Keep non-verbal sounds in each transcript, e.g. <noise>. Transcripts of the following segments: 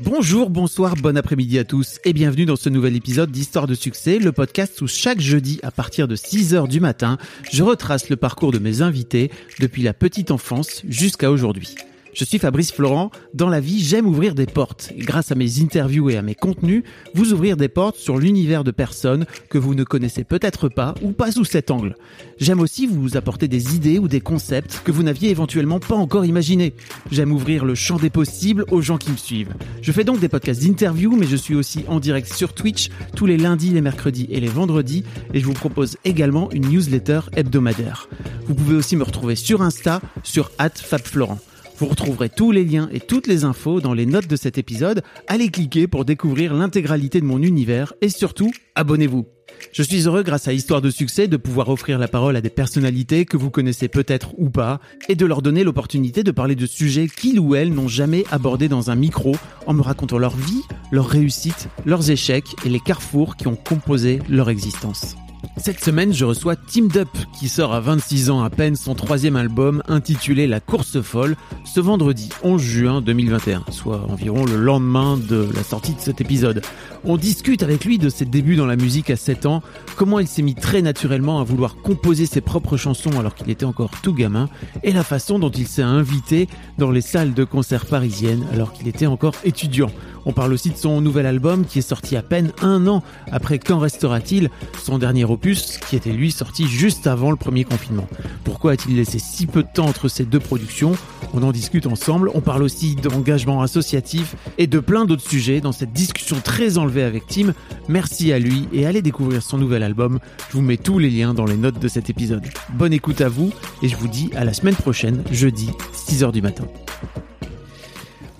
Bonjour, bonsoir, bon après-midi à tous et bienvenue dans ce nouvel épisode d'Histoire de succès, le podcast où chaque jeudi à partir de 6h du matin, je retrace le parcours de mes invités depuis la petite enfance jusqu'à aujourd'hui. Je suis Fabrice Florent. Dans la vie, j'aime ouvrir des portes. Grâce à mes interviews et à mes contenus, vous ouvrir des portes sur l'univers de personnes que vous ne connaissez peut-être pas ou pas sous cet angle. J'aime aussi vous apporter des idées ou des concepts que vous n'aviez éventuellement pas encore imaginés. J'aime ouvrir le champ des possibles aux gens qui me suivent. Je fais donc des podcasts d'interviews, mais je suis aussi en direct sur Twitch tous les lundis, les mercredis et les vendredis. Et je vous propose également une newsletter hebdomadaire. Vous pouvez aussi me retrouver sur Insta, sur @fabflorent. Vous retrouverez tous les liens et toutes les infos dans les notes de cet épisode. Allez cliquer pour découvrir l'intégralité de mon univers et surtout, abonnez-vous. Je suis heureux grâce à Histoire de succès de pouvoir offrir la parole à des personnalités que vous connaissez peut-être ou pas et de leur donner l'opportunité de parler de sujets qu'ils ou elles n'ont jamais abordés dans un micro en me racontant leur vie, leurs réussites, leurs échecs et les carrefours qui ont composé leur existence. Cette semaine, je reçois Team Dup, qui sort à 26 ans à peine son troisième album intitulé La course folle, ce vendredi 11 juin 2021, soit environ le lendemain de la sortie de cet épisode. On discute avec lui de ses débuts dans la musique à 7 ans, comment il s'est mis très naturellement à vouloir composer ses propres chansons alors qu'il était encore tout gamin, et la façon dont il s'est invité dans les salles de concert parisiennes alors qu'il était encore étudiant. On parle aussi de son nouvel album qui est sorti à peine un an après Quand restera-t-il, son dernier opus qui était lui sorti juste avant le premier confinement. Pourquoi a-t-il laissé si peu de temps entre ces deux productions? On en discute ensemble, on parle aussi d'engagement associatif et de plein d'autres sujets dans cette discussion très enlevée avec Tim. Merci à lui et allez découvrir son nouvel album. Je vous mets tous les liens dans les notes de cet épisode. Bonne écoute à vous et je vous dis à la semaine prochaine, jeudi, 6h du matin.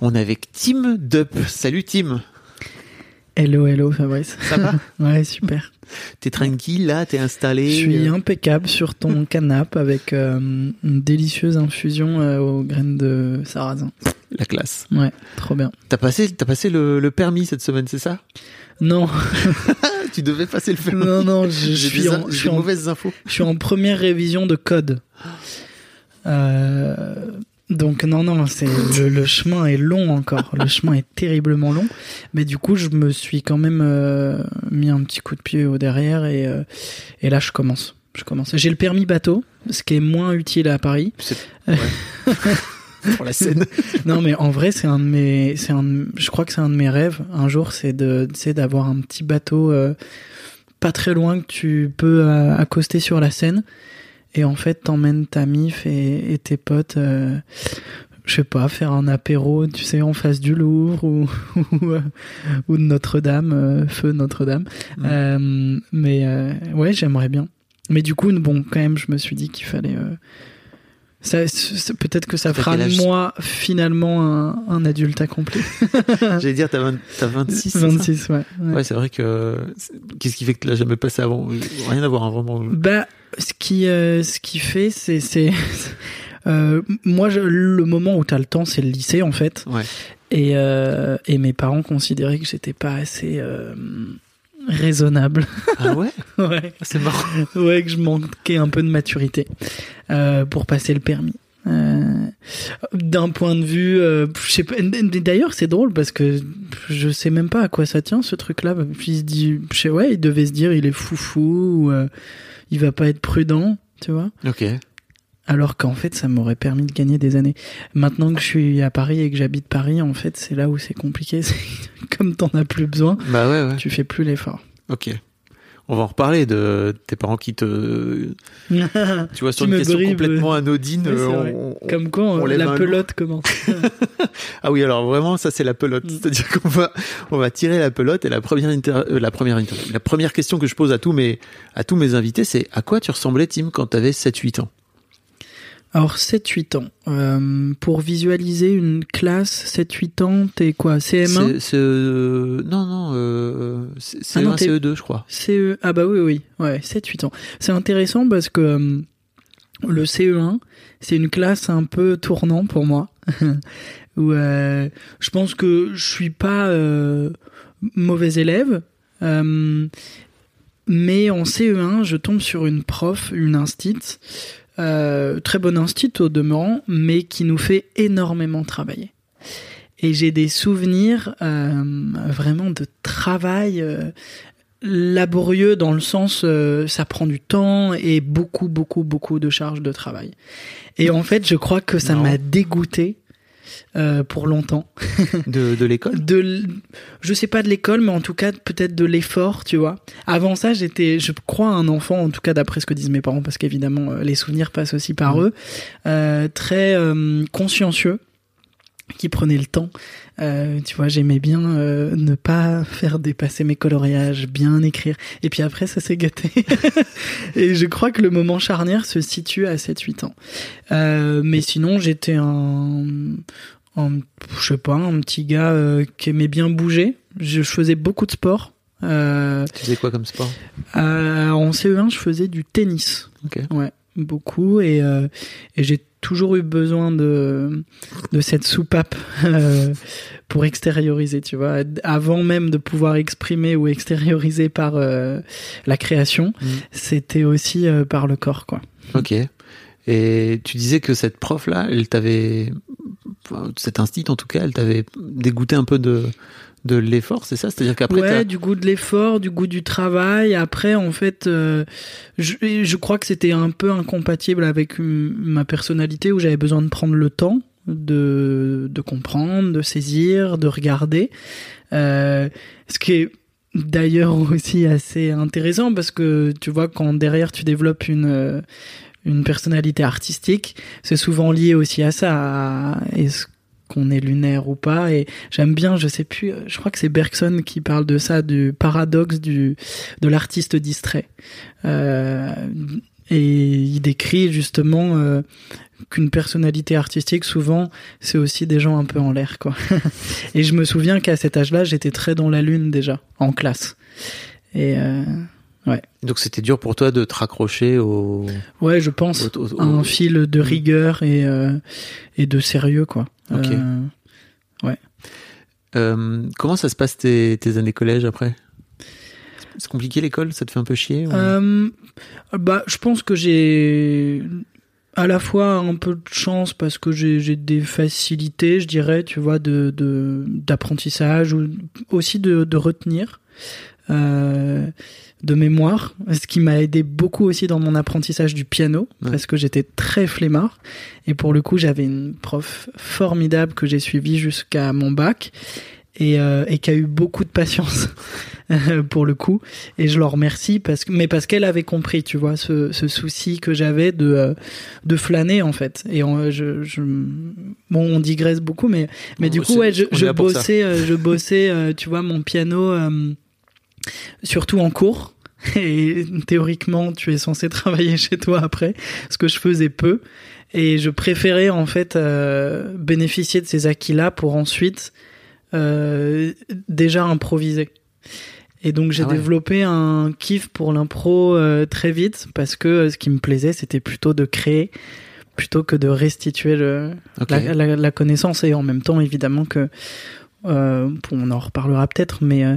On est avec Tim Dup. Salut Tim. Hello, hello Fabrice. Ça va <laughs> Ouais, super. T'es tranquille là, t'es installé. Je suis impeccable sur ton <laughs> canapé avec euh, une délicieuse infusion euh, aux graines de sarrasin. La classe. Ouais, trop bien. T'as passé, t'as passé le, le permis cette semaine, c'est ça? Non, <laughs> Tu devais passer le permis. non, non, je, suis des, en, je suis en, mauvaises infos. je suis en première révision de code. Euh, donc non, non, c'est le, le chemin est long encore. Le <laughs> chemin est terriblement long. Mais du coup, je me suis quand même euh, mis un petit coup de pied au derrière et, euh, et là, je commence. Je commence. J'ai le permis bateau, ce qui est moins utile à Paris. <laughs> Ouais. Pour la scène. <laughs> Non, mais en vrai, c'est un de mes, c'est un, de- je crois que c'est un de mes rêves. Un jour, c'est de, c'est d'avoir un petit bateau euh, pas très loin que tu peux euh, accoster sur la Seine. Et en fait, t'emmènes ta mif et, et tes potes, euh, je sais pas, faire un apéro, tu sais, en face du Louvre ou <laughs> ou, euh, ou de Notre-Dame, euh, feu Notre-Dame. Euh, mais ouais, j'aimerais bien. Mais du coup, bon, quand même, je me suis dit qu'il fallait. ça, peut-être que ça fera de moi finalement un, un adulte accompli. <laughs> J'allais dire, t'as, 20 t'as 26. c'est ça? 26, ouais. ouais. Ouais, c'est vrai que. Qu'est-ce qui fait que tu l'as jamais passé avant? Rien à voir, hein, vraiment. Bah, ce qui, euh, ce qui fait, c'est, c'est, <laughs> euh, moi, je- le moment où t'as le temps, c'est le lycée en fait. Ouais. Et, euh, et mes parents considéraient que j'étais pas assez raisonnable. Ah ouais <laughs> ouais. Ah, C'est marrant. ouais, que je manquais un peu de maturité pour passer le permis. Euh, D'un point de vue, euh, je sais pas. D'ailleurs, c'est drôle parce que je sais même pas à quoi ça tient ce truc-là. Puis il se dit, je sais, ouais, il devait se dire, il est foufou ou euh, il va pas être prudent, tu vois. Ok. Alors qu'en fait, ça m'aurait permis de gagner des années. Maintenant que je suis à Paris et que j'habite Paris, en fait, c'est là où c'est compliqué. <laughs> C'est Comme t'en as plus besoin, Bah ouais, ouais. tu fais plus l'effort. Ok. On va en reparler de tes parents qui te. <laughs> Tu vois, sur une question complètement anodine. On- on- Comme quoi, on la pelote commence. <laughs> Ah oui, alors vraiment, ça c'est la pelote. Mm. C'est-à-dire <laughs> qu'on va, on va tirer la pelote et la première, inter- euh, la première, inter- la première question que je pose à tous mes, à tous mes invités, c'est à quoi tu ressemblais, Tim, quand t'avais 7-8 ans? Alors 7-8 ans. Euh, pour visualiser une classe 7-8 ans, t'es quoi CM1 C'est, euh, non, non, euh, c'est, Ah un t'es- CE2, je crois. CE... Ah bah oui, oui, ouais, 7-8 ans. C'est intéressant parce que euh, le CE1, c'est une classe un peu tournant pour moi. <laughs> où euh, je pense que je suis pas euh, mauvais élève. euh, mais en CE1, je tombe sur une prof, une instit, euh, très bonne instit au demeurant, mais qui nous fait énormément travailler. Et j'ai des souvenirs euh, vraiment de travail euh, laborieux dans le sens euh, ça prend du temps et beaucoup beaucoup beaucoup de charges de travail. Et en fait, je crois que ça m'a dégoûté euh, pour longtemps. <laughs> De, de l'école? De je sais pas de l'école mais en tout cas peut-être de l'effort tu vois. Avant ça j'étais je crois un enfant en tout cas d'après ce que disent mes parents parce qu'évidemment euh, les souvenirs passent aussi par Mhm. eux euh, très consciencieux qui prenait le temps Euh, tu vois j'aimais bien euh, ne pas faire dépasser mes coloriages bien écrire et puis après ça s'est gâté <laughs> et je crois que le moment charnière se situe à 7-8 ans Euh, mais sinon j'étais un un, je sais pas, un petit gars qui aimait bien bouger. Je, je faisais beaucoup de sport. Tu faisais quoi comme sport? en CE1, je faisais du tennis. Ok. Ouais, beaucoup. Et, et j'ai toujours eu besoin de, de cette soupape euh, pour extérioriser, tu vois. Avant même de pouvoir exprimer ou extérioriser par euh, la création, Mm. c'était aussi euh, par le corps, quoi. Ok. Et tu disais que cette prof-là, elle t'avait, cette instit en tout cas, elle t'avait dégoûté un peu de, de l'effort, c'est ça? C'est-à-dire qu'après, ouais, du goût de l'effort, du goût du travail. Après, en fait, euh, je, je crois que c'était un peu incompatible avec ma personnalité où j'avais besoin de prendre le temps de, de comprendre, de saisir, de regarder. Euh, ce qui est d'ailleurs <laughs> aussi assez intéressant parce que tu vois, quand derrière tu développes une, euh, une personnalité artistique, c'est souvent lié aussi à ça. est-ce qu'on est lunaire ou pas. Et j'aime bien je sais plus je crois que c'est Bergson qui parle de ça du paradoxe du de l'artiste distrait. Euh, et il décrit justement euh, qu'une personnalité artistique souvent c'est aussi des gens un peu en l'air quoi. <laughs> Et je me souviens qu'à cet âge-là j'étais très dans la lune déjà en classe. Et euh, donc c'était dur pour toi de te raccrocher au, ouais je pense. au- au- à un fil de rigueur et euh, et de sérieux quoi. Ok. Euh, Euh, comment ça se passe tes, tes années collège après? C'est compliqué l'école, ça te fait un peu chier ou- bah, je pense que j'ai à la fois un peu de chance parce que j'ai des facilités, je dirais, tu vois, de de- d'apprentissage ou aussi de, de retenir. Euh, de mémoire, ce qui m'a aidé beaucoup aussi dans mon apprentissage du piano, Ouais. parce que j'étais très flemmard. Et pour le coup, j'avais une prof formidable que j'ai suivie jusqu'à mon bac et, euh, et qui a eu beaucoup de patience <laughs> pour le coup. Et je leur remercie parce que, mais parce qu'elle avait compris, tu vois, ce, ce souci que j'avais de euh, de flâner en fait. Et on, je, je, bon, on digresse beaucoup, mais mais du coup, ouais, je, bossais, euh, je bossais, tu vois, mon piano. Surtout en cours. <laughs> Et théoriquement, tu es censé travailler chez toi après, ce que je faisais peu. Et je préférais en fait euh, bénéficier de ces acquis-là pour ensuite euh, déjà improviser. Et donc j'ai Ah ouais. développé un kiff pour l'impro euh, très vite parce que ce qui me plaisait, c'était plutôt de créer plutôt que de restituer le, Ok. la, la- la connaissance et en même temps évidemment que euh, on en reparlera peut-être mais euh,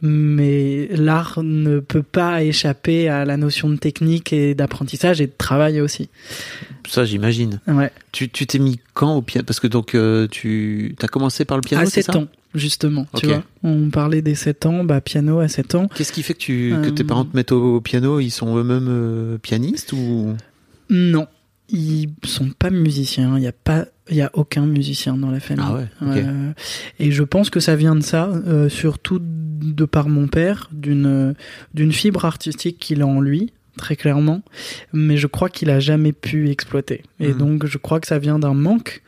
mais l'art ne peut pas échapper à la notion de technique et d'apprentissage et de travail aussi. Ça j'imagine. ouais. Tu tu t'es mis quand au piano? Parce que donc euh, tu as commencé par le piano, à c'est 7 ça? ans justement tu vois. On parlait des 7 ans bah piano à 7 ans. Qu'est-ce qui fait que tu que tes parents te mettent au, au piano? Ils sont eux-mêmes pianistes ou? Non ils sont pas musiciens il y a pas il y a aucun musicien dans la famille Ah ouais. Euh, et je pense que ça vient de ça, euh, surtout de par mon père, d'une d'une fibre artistique qu'il a en lui, très clairement, mais je crois qu'il a jamais pu exploiter. Et Mhm. donc je crois que ça vient d'un manque,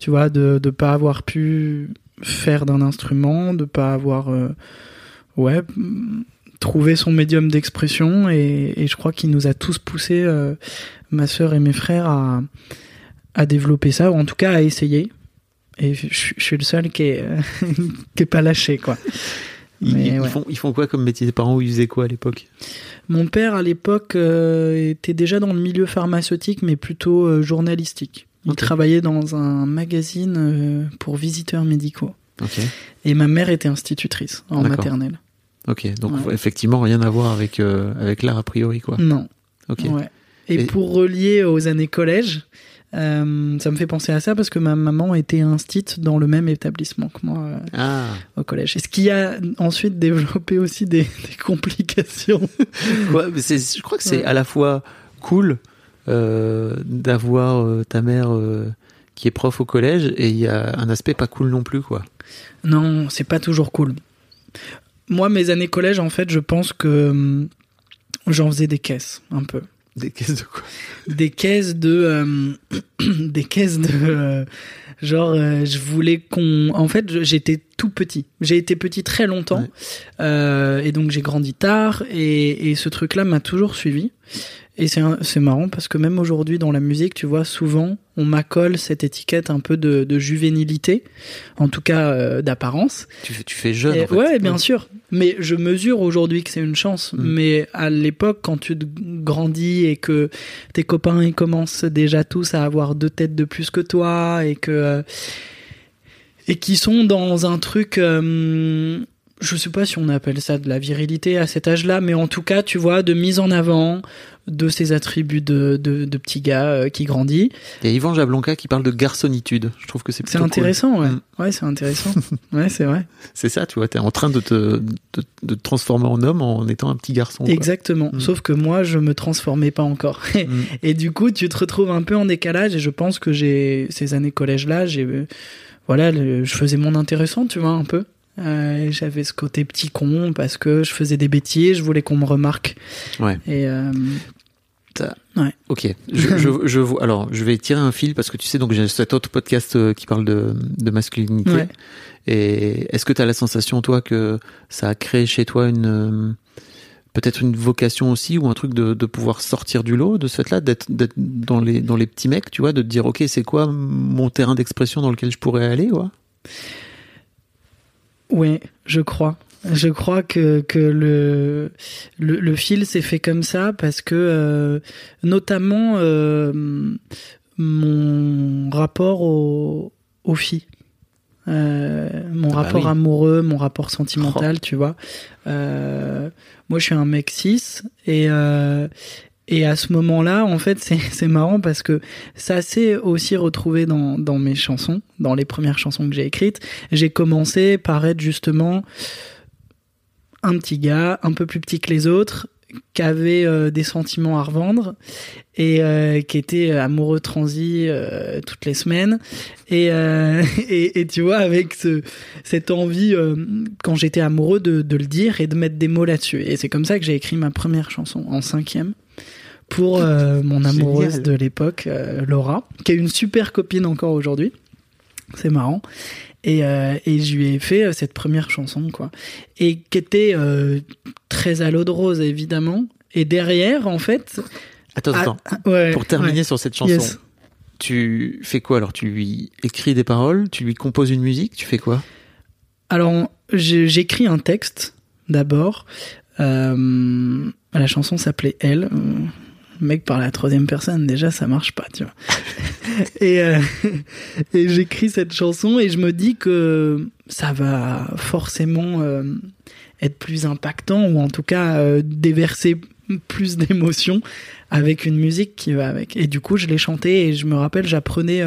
tu vois, de de pas avoir pu faire d'un instrument, de pas avoir, euh, ouais, trouvé son médium d'expression. Et, et je crois qu'il nous a tous poussés, euh, ma sœur et mes frères, à à développer ça, ou en tout cas à essayer. Et je, je suis le seul qui est, <laughs> qui est pas lâché, quoi. Ils, Mais ils ouais. font, ils font quoi comme métier? Tes parents, ils faisaient quoi à l'époque? Mon père, à l'époque, euh, était déjà dans le milieu pharmaceutique, mais plutôt euh, journalistique. Il travaillait dans un magazine euh, pour visiteurs médicaux. Et ma mère était institutrice en maternelle. Ok. Donc Ouais. effectivement, rien à voir avec avec l'art a priori, quoi. Non. Ok. Ouais. Et, Et- pour relier aux années collège, euh, ça me fait penser à ça parce que ma maman était instite dans le même établissement que moi euh, Ah. au collège. Et ce qui a ensuite développé aussi des, <laughs> des complications. Ouais, mais c'est- je crois que c'est Ouais. à la fois cool euh, d'avoir ta mère qui est prof au collège et il y a un aspect pas cool non plus, quoi. Non, c'est pas toujours cool. Moi, mes années collège, en fait, je pense que hum, j'en faisais des caisses, un peu. Des caisses de quoi Des caisses de. euh, <clears throat> des caisses de. euh, genre, euh, je voulais qu'on. En fait, j'étais tout petit. J'ai été petit très longtemps. Ouais. Et donc, j'ai grandi tard. Et, et ce truc-là m'a toujours suivi. Et c'est marrant parce que même aujourd'hui, dans la musique, tu vois, souvent, on m'accole cette étiquette un peu de, de juvénilité. En tout cas, euh, d'apparence. tu, fais- tu fais jeune. Et- en fait. Ouais, bien sûr. Mais je mesure aujourd'hui que c'est une chance. Mm. Mais à l'époque, quand tu grandis et que tes copains ils commencent déjà tous à avoir deux têtes de plus que toi et que euh, et qui sont dans un truc. euh, je sais pas si on appelle ça de la virilité à cet âge-là, mais en tout cas, tu vois, de mise en avant de ces attributs de, de, de petit gars euh, qui grandit. Il y a Yvan Jablonka qui parle de garçonnitude. Je trouve que c'est C'est cool. intéressant, ouais. Mm. Ouais, c'est intéressant. <laughs> ouais, c'est vrai. C'est ça, tu vois, t'es en train de te, de, de te transformer en homme en étant un petit garçon. quoi. Exactement. Mm. Sauf que moi, je me transformais pas encore. <laughs> Mm. Et du coup, tu te retrouves un peu en décalage. Et je pense que j'ai ces années collège-là, j'ai voilà, le- je faisais mon intéressant, tu vois, un peu. Euh, J'avais ce côté petit con parce que je faisais des bêtises, je voulais qu'on me remarque. Ouais. Et euh, Ok. Je, je, <laughs> je alors, je vais tirer un fil parce que tu sais, donc j'ai cet autre podcast euh, qui parle de, de masculinité. Ouais. Et est-ce que tu as la sensation, toi, que ça a créé chez toi une euh, peut-être une vocation aussi ou un truc de, de pouvoir sortir du lot de ce fait-là, d'être d'être dans les dans les petits mecs, tu vois, de te dire ok, c'est quoi mon terrain d'expression dans lequel je pourrais aller, ouais. Ouais, je crois. Je crois que, que le, le, le fil s'est fait comme ça parce que, euh, notamment, euh, mon rapport au, aux filles. Euh, mon Ah bah rapport oui. amoureux, mon rapport sentimental, tu vois. Moi, je suis un mec cis et et à ce moment-là, en fait, <laughs> c'est marrant parce que ça s'est aussi retrouvé dans dans mes chansons, dans les premières chansons que j'ai écrites. J'ai commencé par être justement un petit gars, un peu plus petit que les autres, qui avait euh, des sentiments à revendre et euh, qui était amoureux transi euh, toutes les semaines. Et, euh, <laughs> et et tu vois avec ce cette envie quand j'étais amoureux de, de le dire et de mettre des mots là-dessus. Et c'est comme ça que j'ai écrit ma première chanson en cinquième pour euh, mon amoureuse Génial. de l'époque euh, Laura qui est une super copine encore aujourd'hui c'est marrant et, euh, et je lui ai fait cette première chanson quoi et qui était très à l'eau de rose évidemment et derrière en fait Attends, attends. ouais, Pour terminer ouais. sur cette chanson, Yes. tu fais quoi alors? Tu lui écris des paroles, tu lui composes une musique, tu fais quoi? Alors, j'écris un texte d'abord. Euh, la chanson s'appelait Elle. Mec parle la troisième personne, déjà ça marche pas, tu vois. <laughs> et euh, <laughs> et j'écris cette chanson et je me dis que ça va forcément euh, être plus impactant ou en tout cas euh, déverser plus d'émotions avec une musique qui va avec. Et du coup, je l'ai chanté et je me rappelle, j'apprenais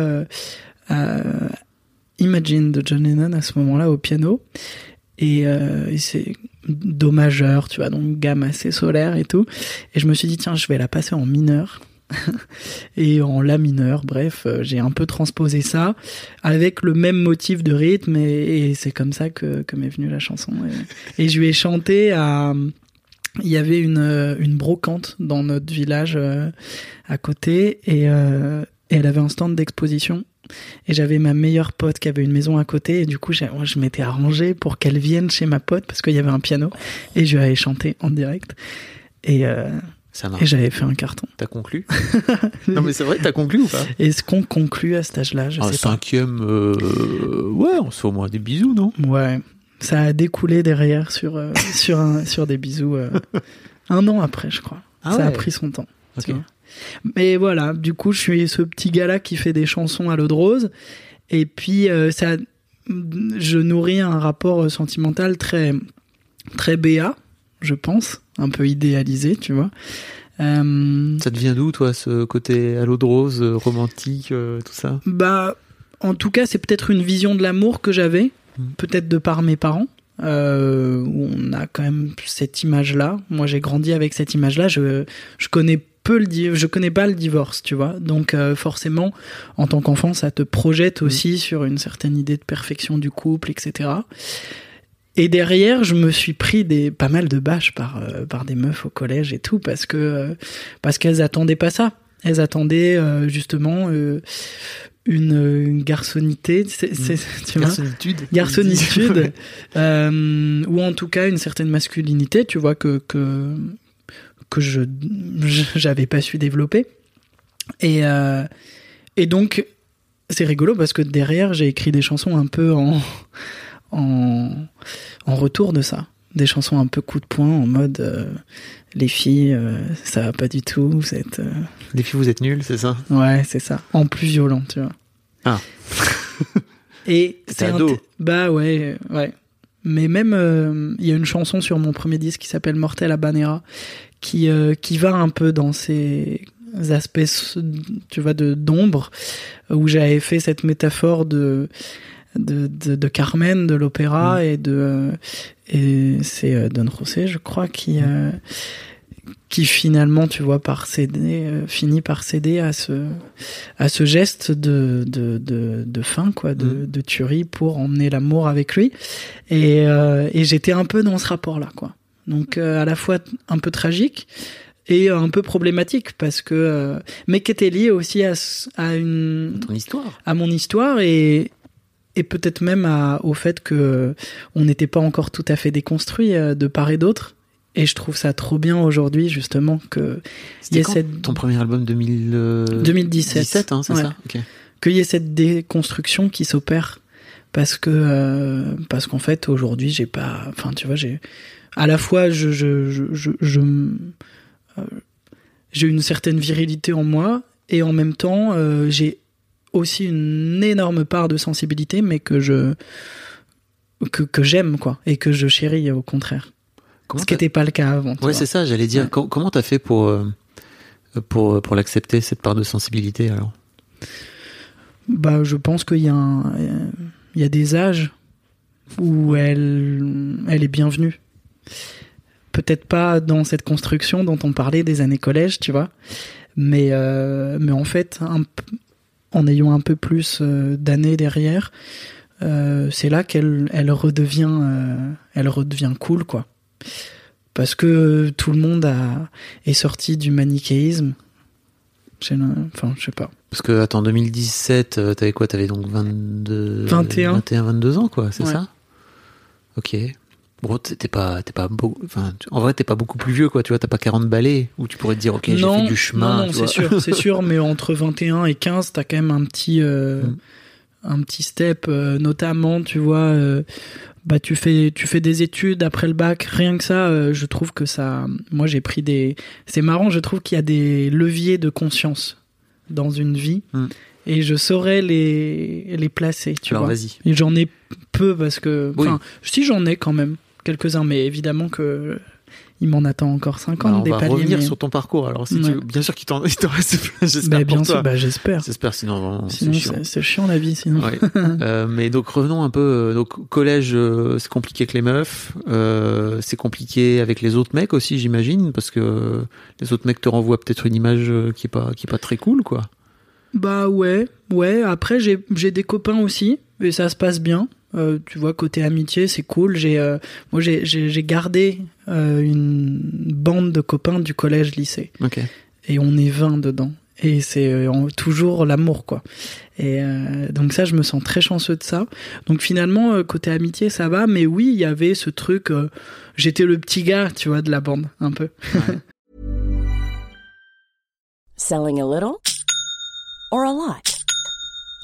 Imagine de John Lennon à ce moment-là au piano. Et, euh, et c'est do majeur, tu vois, donc gamme assez solaire et tout. Et je me suis dit, tiens, je vais la passer en mineur. <laughs> et en la mineur, bref, euh, j'ai un peu transposé ça avec le même motif de rythme et, c'est comme ça que, m'est venue la chanson. Et, je lui ai chanté à, il y avait une, euh, brocante dans notre village à côté et elle avait un stand d'exposition et j'avais ma meilleure pote qui avait une maison à côté et du coup j'ai- je m'étais arrangé pour qu'elle vienne chez ma pote parce qu'il y avait un piano et je lui avais chanté en direct et, euh, Ça Et marche. j'avais fait un carton. T'as conclu <laughs> Non, mais c'est vrai, t'as conclu ou pas Est-ce qu'on conclut à cet âge-là? Je Un sais pas. cinquième, euh, ouais, on se fait au moins des bisous, non? Ouais. Ça a découlé derrière sur, euh, <laughs> sur, un, sur des bisous un an après, je crois. Ah ça a pris son temps. Ok. tu vois. Mais voilà, du coup, je suis ce petit gars-là qui fait des chansons à l'eau de rose. Et puis, euh, ça, je nourris un rapport sentimental très, très béat, je pense, un peu idéalisé, tu vois. Euh, Ça te vient d'où, toi, ce côté à l'eau de rose, euh, romantique, euh, tout ça? Bah, en tout cas, c'est peut-être une vision de l'amour que j'avais, Mm. peut-être de par mes parents. euh, où on a quand même cette image-là. Moi, j'ai grandi avec cette image-là. Je, je connais peu le, je connais pas le divorce, tu vois. Donc, euh, forcément, en tant qu'enfant, ça te projette aussi sur une certaine idée de perfection du couple, etc. Et derrière, je me suis pris des pas mal de bâches par euh, par des meufs au collège et tout parce que euh, parce qu'elles attendaient pas ça. Elles attendaient justement une, une garçonnité, c'est- tu vois Garçonnitude. garçonnitude, <laughs> euh, ou en tout cas une certaine masculinité, tu vois, que, que, que je j'avais pas su développer. Et, euh, et donc, c'est rigolo parce que derrière, j'ai écrit des chansons un peu en, en, en retour de ça. Des chansons un peu coup de poing en mode euh, les filles, euh, ça va pas du tout, vous êtes. euh, Les filles, vous êtes nuls, c'est ça? Ouais, c'est ça. En plus violent, tu vois. Ah. <laughs> Et c'est un ado. Bah ouais, ouais. Mais même, il y a une chanson sur mon premier disque qui s'appelle Mortel Habanera, qui, euh, qui va un peu dans ces aspects, tu vois, de d'ombre, où j'avais fait cette métaphore de de, de, de Carmen, de l'opéra, et de euh, et c'est euh, Don José, je crois, qui euh, qui finalement, tu vois, par céder, euh, finit par céder à ce à ce geste de de de, de fin, quoi, de, Mhm. de tuerie pour emmener l'amour avec lui. Et euh, et j'étais un peu dans ce rapport-là, quoi. Donc euh, à la fois un peu tragique et un peu problématique parce que euh, mais qui était lié aussi à à une Ton histoire. à mon histoire et et peut-être même à, au fait que on n'était pas encore tout à fait déconstruit euh, de part et d'autre. Et je trouve ça trop bien aujourd'hui justement que y a quand cette- ton premier album 2000, euh, 2017, 17, hein, c'est Ouais. ça? Ok. qu'il y ait cette déconstruction qui s'opère parce que euh, parce qu'en fait aujourd'hui j'ai pas enfin tu vois j'ai à la fois je je je je, je euh, j'ai une certaine virilité en moi et en même temps euh, j'ai aussi une énorme part de sensibilité mais que je que, que j'aime quoi et que je chéris au contraire Comment ce qui n'était pas le cas avant vois. c'est ça, j'allais dire. Ouais. Com- comment t'as fait pour, euh, pour, pour l'accepter, cette part de sensibilité, alors? Bah, je pense qu'il y a un, il y a des âges où elle, elle est bienvenue. Peut-être pas dans cette construction dont on parlait des années collège, tu vois, mais euh, mais en fait, un en ayant un peu plus euh, d'années derrière, euh, c'est là qu'elle elle redevient, euh, elle redevient cool, quoi. Parce que tout le monde a, est sorti du manichéisme. Enfin, je sais pas. Parce que, attends, 2017, euh, t'avais quoi? T'avais donc 22... 21. 21, 22 ans, quoi, c'est Ouais. ça? Ok. Bon, t'es pas, t'es pas beau, enfin, tu- en vrai, t'es pas beaucoup plus vieux, quoi, tu vois, t'as pas 40 balais, où tu pourrais te dire, ok, j'ai fait du chemin, Non, c'est sûr, c'est <laughs> sûr, mais entre 21 et 15, t'as quand même un petit, euh, Mm. un petit step, euh, notamment, tu vois, euh, bah tu fais, tu fais des études après le bac, rien que ça, je trouve que ça, moi j'ai pris des, c'est marrant, je trouve qu'il y a des leviers de conscience dans une vie, Mm. et je saurais les, les placer, tu Alors, vois. vas-y. Et j'en ai peu parce que, Oui. si j'en ai quand même quelques-uns, mais évidemment que il m'en attend encore 50 Bah, on des va paliers. revenir mais- sur ton parcours, alors, si Ouais. Bien sûr qu'il t'en, <laughs> reste plein, j'espère Bah, pour toi. bah, j'espère. J'espère, sinon, vraiment, c'est chiant. c'est c'est chiant la vie, sinon. Ouais. <laughs> Euh, mais donc revenons un peu. euh, Donc collège, euh, c'est compliqué avec les meufs. euh, c'est compliqué avec les autres mecs aussi, j'imagine, parce que les autres mecs te renvoient peut-être une image qui est pas qui est pas très cool, quoi. Bah ouais, ouais. Après, j'ai j'ai des copains aussi, et ça se passe bien. Euh, tu vois, côté amitié, c'est cool. J'ai, euh, moi, j'ai- gardé euh, une bande de copains du collège-lycée, et on est 20 dedans. Et c'est euh, toujours l'amour, quoi. Et euh, donc ça, je me sens très chanceux de ça. Donc finalement, euh, côté amitié, ça va. Mais oui, il y avait ce truc. euh, J'étais le petit gars, tu vois, de la bande, un peu. <laughs> Selling a little or a lot?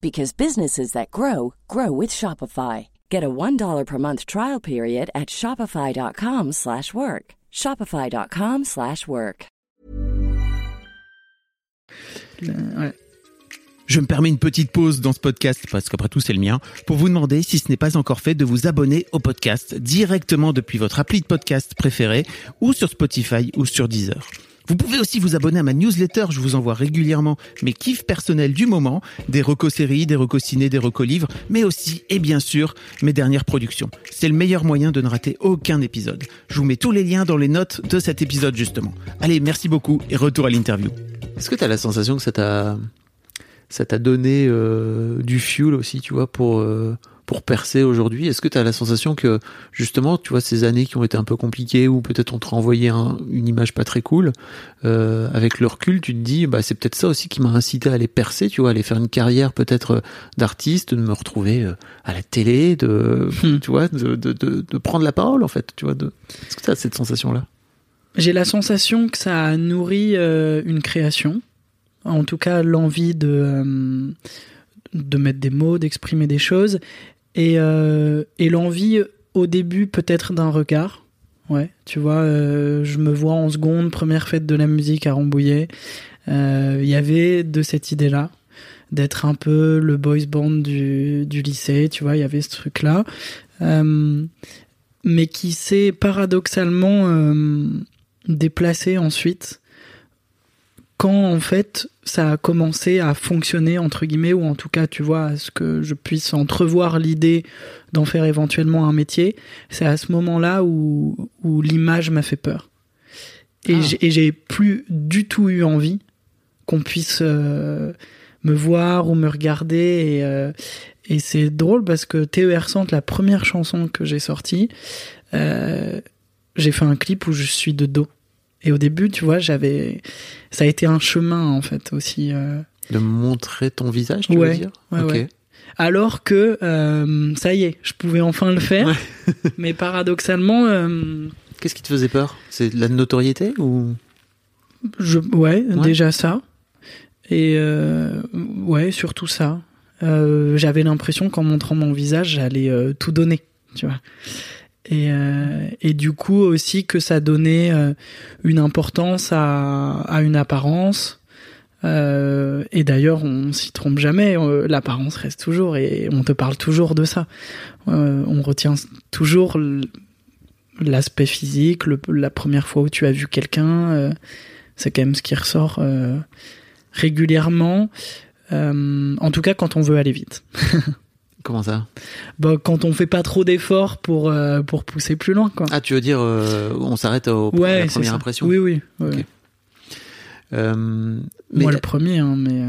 because businesses that grow grow with Shopify. Get a $1 per month trial period at shopify.com/work. shopify.com/work. Ouais. Je me permets une petite pause dans ce podcast, parce qu'après tout c'est le mien, pour vous demander, si ce n'est pas encore fait, de vous abonner au podcast directement depuis votre appli de podcast préféré, ou sur Spotify ou sur Deezer. Vous pouvez aussi vous abonner à ma newsletter, je vous envoie régulièrement mes kiffs personnels du moment, des recos séries, des recos ciné, des recos livres, mais aussi, et bien sûr, mes dernières productions. C'est le meilleur moyen de ne rater aucun épisode. Je vous mets tous les liens dans les notes de cet épisode justement. Allez, merci beaucoup et retour à l'interview. Est-ce que tu as la sensation que ça t'a ça t'a donné euh, du fuel aussi, tu vois, pour euh, pour percer aujourd'hui Est-ce que tu as la sensation que justement, tu vois, ces années qui ont été un peu compliquées ou peut-être on te renvoyé un, une image pas très cool, euh, avec le recul, tu te dis, bah c'est peut-être ça aussi qui m'a incité à aller percer, tu vois, aller faire une carrière peut-être d'artiste, de me retrouver euh, à la télé, de Hmm. tu vois, de, de, de, de prendre la parole en fait, tu vois. De... Est-ce que tu as cette sensation là J'ai la sensation que ça a nourri euh, une création. En tout cas, l'envie de, euh, de mettre des mots, d'exprimer des choses. Et, euh, et l'envie, au début, peut-être d'un regard. Ouais, tu vois, euh, je me vois en seconde, première fête de la musique à Rambouillet. Euh, Il y avait de cette idée-là, d'être un peu le boys band du, lycée, tu vois, il y avait ce truc-là. Euh, mais qui s'est paradoxalement euh, déplacé ensuite quand en fait ça a commencé à fonctionner entre guillemets ou en tout cas tu vois à ce que je puisse entrevoir l'idée d'en faire éventuellement un métier c'est à ce moment-là où, où l'image m'a fait peur et Ah. j'ai- et j'ai plus du tout eu envie qu'on puisse euh, me voir ou me regarder et, euh, et c'est drôle parce que TER Centre, la première chanson que j'ai sortie, euh, j'ai fait un clip où je suis de dos. Et au début, tu vois, j'avais, ça a été un chemin en fait aussi. euh, De montrer ton visage, tu Ouais, veux dire ouais. Alors que euh, ça y est, je pouvais enfin le faire. Ouais. <laughs> mais paradoxalement, euh, Qu'est-ce qui te faisait peur? C'est la notoriété ou? Je, ouais, déjà ça. Et ouais, surtout ça. J'avais l'impression qu'en montrant mon visage, j'allais tout donner, tu vois. Et, euh, et du coup aussi que ça donnait euh, une importance à, à une apparence. Euh, et d'ailleurs, on s'y trompe jamais. L'apparence reste toujours et on te parle toujours de ça. Euh, on retient toujours l'aspect physique, le- la première fois où tu as vu quelqu'un. euh, c'est quand même ce qui ressort euh, régulièrement. En tout cas, quand on veut aller vite. <laughs> comment ça? Bah, quand on fait pas trop d'efforts pour euh, pour pousser plus loin, quoi. Ah, tu veux dire, euh, on s'arrête au, à ouais, la première ça. impression? Oui, oui. ouais. Euh, mais Moi le premier, hein, mais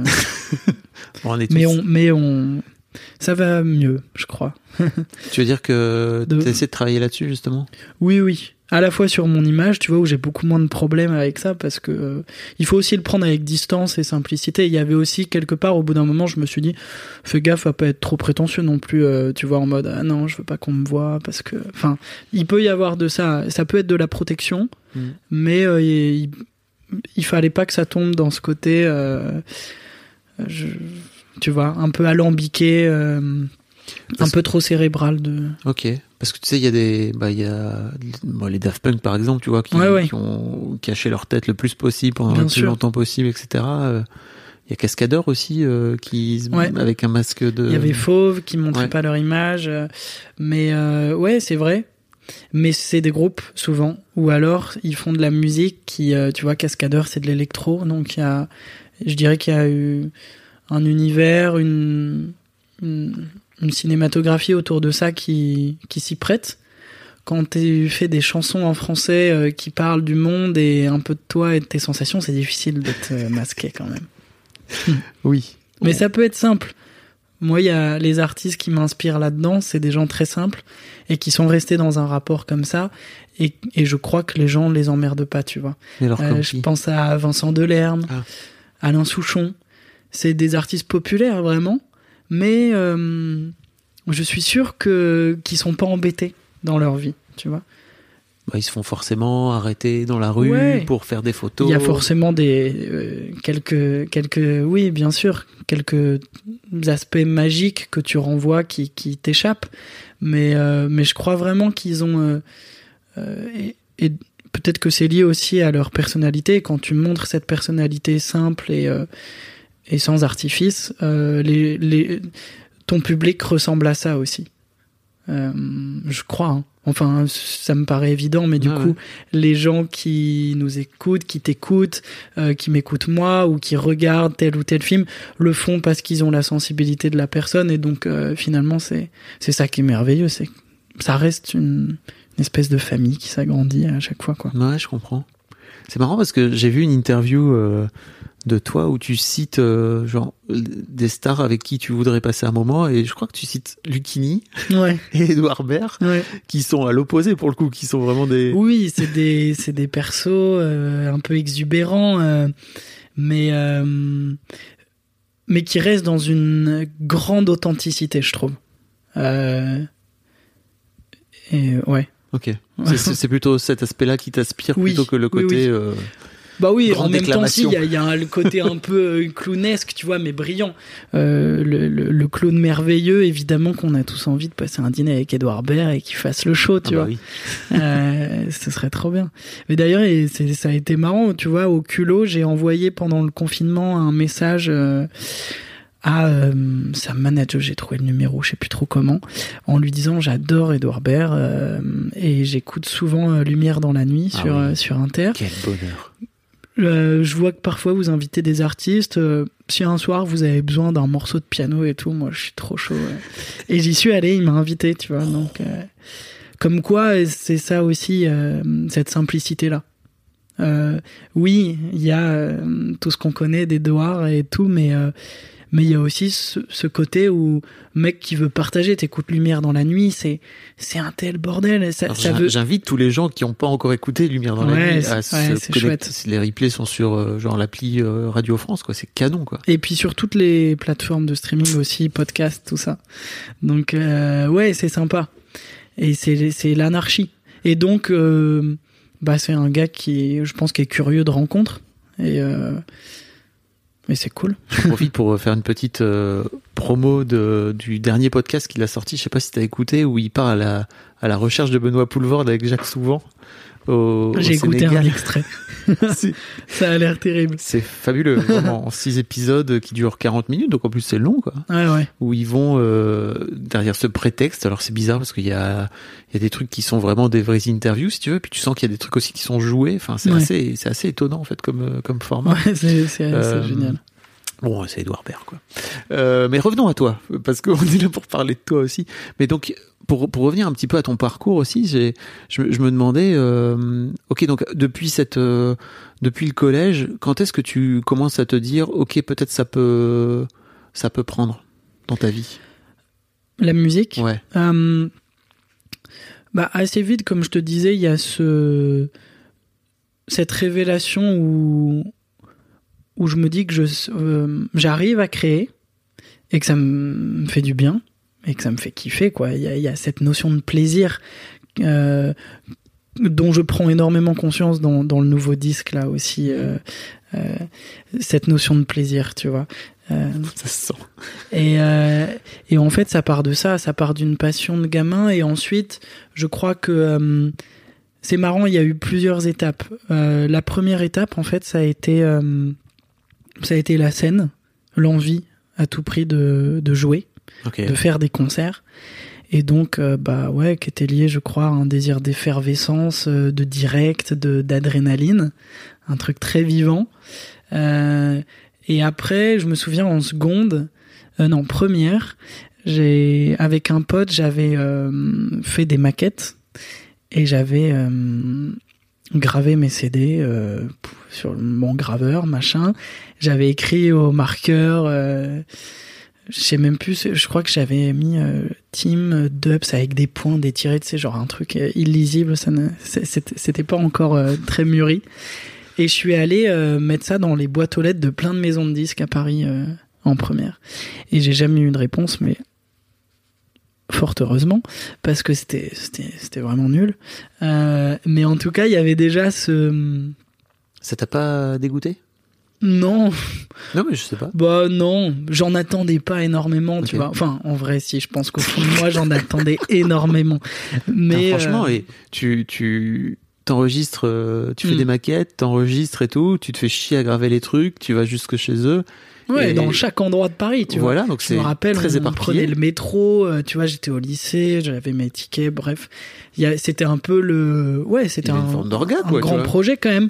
<laughs> on est tous- mais on mais on ça va mieux, je crois. Tu veux dire que De- tu essaies de travailler là-dessus justement? Oui, oui. À la fois sur mon image, tu vois, où j'ai beaucoup moins de problèmes avec ça, parce que euh, il faut aussi le prendre avec distance et simplicité. Il y avait aussi quelque part, au bout d'un moment, je me suis dit, fais gaffe à pas être trop prétentieux non plus, euh, tu vois, en mode, ah non, je veux pas qu'on me voit, parce que, enfin, il peut y avoir de ça. Ça peut être de la protection, Mm. mais euh, il, il fallait pas que ça tombe dans ce côté, je- tu vois, un peu alambiqué, un peu trop cérébral de. Ok. Parce que tu sais, il y a des, bah, il y a bon, les Daft Punk par exemple, tu vois, qui, Ouais, ouais. qui ont caché leur tête le plus possible pendant Bien le plus longtemps possible, etc. Euh, Il y a Cascadeur aussi euh, qui Ouais. avec un masque de. Il y avait Fauve qui montraient ouais. pas leur image. euh, Mais euh, ouais, c'est vrai. Mais c'est des groupes souvent. Ou alors ils font de la musique qui, tu vois, Cascadeur c'est de l'électro. Donc il y a, je dirais qu'il y a eu un univers, une, une, une cinématographie autour de ça qui, qui s'y prête. Quand tu fais des chansons en français euh, qui parlent du monde et un peu de toi et de tes sensations, c'est difficile d'être euh, masqué quand même. <laughs> oui. Mais ça peut être simple. Moi, il y a les artistes qui m'inspirent là-dedans, c'est des gens très simples et qui sont restés dans un rapport comme ça. Et, et je crois que les gens les emmerdent pas, tu vois. Euh, je pense à Vincent Delerme, Ah. Alain Souchon. C'est des artistes populaires vraiment, mais euh, je suis sûr que qu'ils sont pas embêtés dans leur vie, tu vois. Bah, ils se font forcément arrêter dans la rue Ouais. pour faire des photos. Il y a forcément des euh, quelques quelques oui bien sûr quelques aspects magiques que tu renvoies qui qui t'échappent, mais euh, mais je crois vraiment qu'ils ont et, et peut-être que c'est lié aussi à leur personnalité. Quand tu montres cette personnalité simple et et sans artifice, euh, les les ton public ressemble à ça aussi. Euh, je crois. hein. Enfin, ça me paraît évident, mais du coup, ouais. les gens qui nous écoutent, qui t'écoutent, euh, qui m'écoutent moi, ou qui regardent tel ou tel film, le font parce qu'ils ont la sensibilité de la personne, et donc finalement, c'est c'est ça qui est merveilleux, c'est ça reste une, une espèce de famille qui s'agrandit à chaque fois, quoi. Ouais, je comprends. C'est marrant parce que j'ai vu une interview de toi où tu cites euh, genre des stars avec qui tu voudrais passer un moment et je crois que tu cites Lucchini Ouais, <laughs> et Edouard Baird ouais. qui sont à l'opposé pour le coup, qui sont vraiment des Oui, c'est des c'est des persos euh, un peu exubérants, euh, mais mais qui restent dans une grande authenticité, je trouve. Et ouais. Ok. C'est- plutôt cet aspect-là qui t'aspire Oui, plutôt que le côté. oui. Bah oui, Grande en même temps, si, il y a, y le côté un peu euh, clownesque, tu vois, mais brillant. Euh, le, le, le clown merveilleux, évidemment qu'on a tous envie de passer un dîner avec Edouard Baird et qu'il fasse le show, tu ah bah vois. oui. Euh, ce serait trop bien. Mais d'ailleurs, ça a été marrant, tu vois, au culot, j'ai envoyé pendant le confinement un message euh, à euh, sa manager, j'ai trouvé le numéro, je sais plus trop comment, en lui disant j'adore Edouard Baird euh, et j'écoute souvent euh, Lumière dans la nuit Ah sur oui. sur Inter. Quel bonheur. Euh, je vois que parfois vous invitez des artistes. euh, si un soir vous avez besoin d'un morceau de piano et tout, moi je suis trop chaud. Et j'y suis allé, il m'a invité, tu vois. Donc, euh, comme quoi, c'est ça aussi, cette simplicité-là. Oui, il y a tout ce qu'on connaît d'Edouard et tout, mais mais il y a aussi ce, ce côté où mec qui veut partager, t'écoutes Lumière dans la nuit, c'est c'est un tel bordel. Ça, Alors, ça j'in- veut. J'invite tous les gens qui n'ont pas encore écouté Lumière dans la nuit à se ouais, chouette. Les replays sont sur euh, genre l'appli euh, Radio France, quoi. C'est canon, quoi. Et puis sur toutes les plateformes de streaming aussi, podcast, tout ça. Donc euh, ouais, c'est sympa. Et c'est c'est l'anarchie. Et donc euh, bah c'est un gars qui, je pense, qui est curieux de rencontres. Et euh, et c'est cool. Je profite pour faire une petite euh, promo de, du dernier podcast qu'il a sorti. Je sais pas si t'as écouté où il part à la, à la recherche de Benoît Poulvord avec Jacques Souvent. Au, J'ai écouté un extrait. <laughs> Ça a l'air terrible. C'est fabuleux, vraiment, en six épisodes qui durent 40 minutes, donc en plus c'est long, quoi. Ouais ouais. Où ils vont euh, derrière ce prétexte. Alors c'est bizarre parce qu'il y a, il y a des trucs qui sont vraiment des vraies interviews, si tu veux, puis tu sens qu'il y a des trucs aussi qui sont joués. Enfin, c'est Ouais. assez, c'est assez étonnant en fait comme euh, comme format. Ouais, c'est c'est Euh, c'est génial. Bon, c'est Edouard Baird, quoi. Euh, mais revenons à toi, parce qu'on <laughs> est là pour parler de toi aussi. Mais donc, pour, pour revenir un petit peu à ton parcours aussi, j'ai, je, me- je me demandais, euh, ok, donc depuis cette, euh, depuis le collège, quand est-ce que tu commences à te dire, ok, peut-être ça peut, ça peut prendre dans ta vie? La musique? Ouais. Euh, bah assez vite, comme je te disais, il y a ce cette révélation où où je me dis que je euh, j'arrive à créer et que ça me fait du bien et que ça me fait kiffer quoi. Il y a, il y a cette notion de plaisir euh, dont je prends énormément conscience dans, dans le nouveau disque là aussi. euh, euh, cette notion de plaisir, tu vois. Euh, Ça se sent. et, euh, et en fait, ça part de ça, ça part d'une passion de gamin. Et ensuite, je crois que euh, c'est marrant, il y a eu plusieurs étapes. Euh, la première étape, en fait, ça a été, euh, ça a été la scène, l'envie à tout prix de, de jouer, De faire des concerts. Et donc, euh, bah ouais, qui était lié, je crois, à un désir d'effervescence, euh, de direct, de d'adrénaline, un truc très vivant. Euh, et après, je me souviens en seconde, euh, non première, j'ai avec un pote, j'avais euh, fait des maquettes et j'avais gravé mes CD euh, sur mon graveur, machin. J'avais écrit au marqueur, euh, je sais même plus, je crois que j'avais mis euh, Team Dubs avec des points, des tirés, tu sais, genre un truc euh, illisible, ça c'était pas encore euh, très mûri. Et je suis allé mettre ça dans les boîtes aux lettres de plein de maisons de disques à Paris en première. Et j'ai jamais eu de réponse, mais fort heureusement, parce que c'était vraiment nul. Mais en tout cas, il y avait déjà ce. Ça t'a pas dégoûté? Non. Non, mais je sais pas. Bah non, j'en attendais pas énormément, tu vois. Enfin, en vrai, si, je pense qu'au fond de moi, j'en attendais <laughs> énormément. Mais franchement, euh, et tu tu t'enregistres, euh, tu fais Mm. des maquettes, t'enregistres et tout, tu te fais chier à graver les trucs, tu vas jusque chez eux. Ouais, Et- dans chaque endroit de Paris, tu vois. voilà, donc Je c'est me rappelle, très on éparpillé. le métro, euh, tu vois, j'étais au lycée, j'avais mes tickets, bref. C'était un peu le... Ouais, c'était un, un quoi, tu grand projet quand même.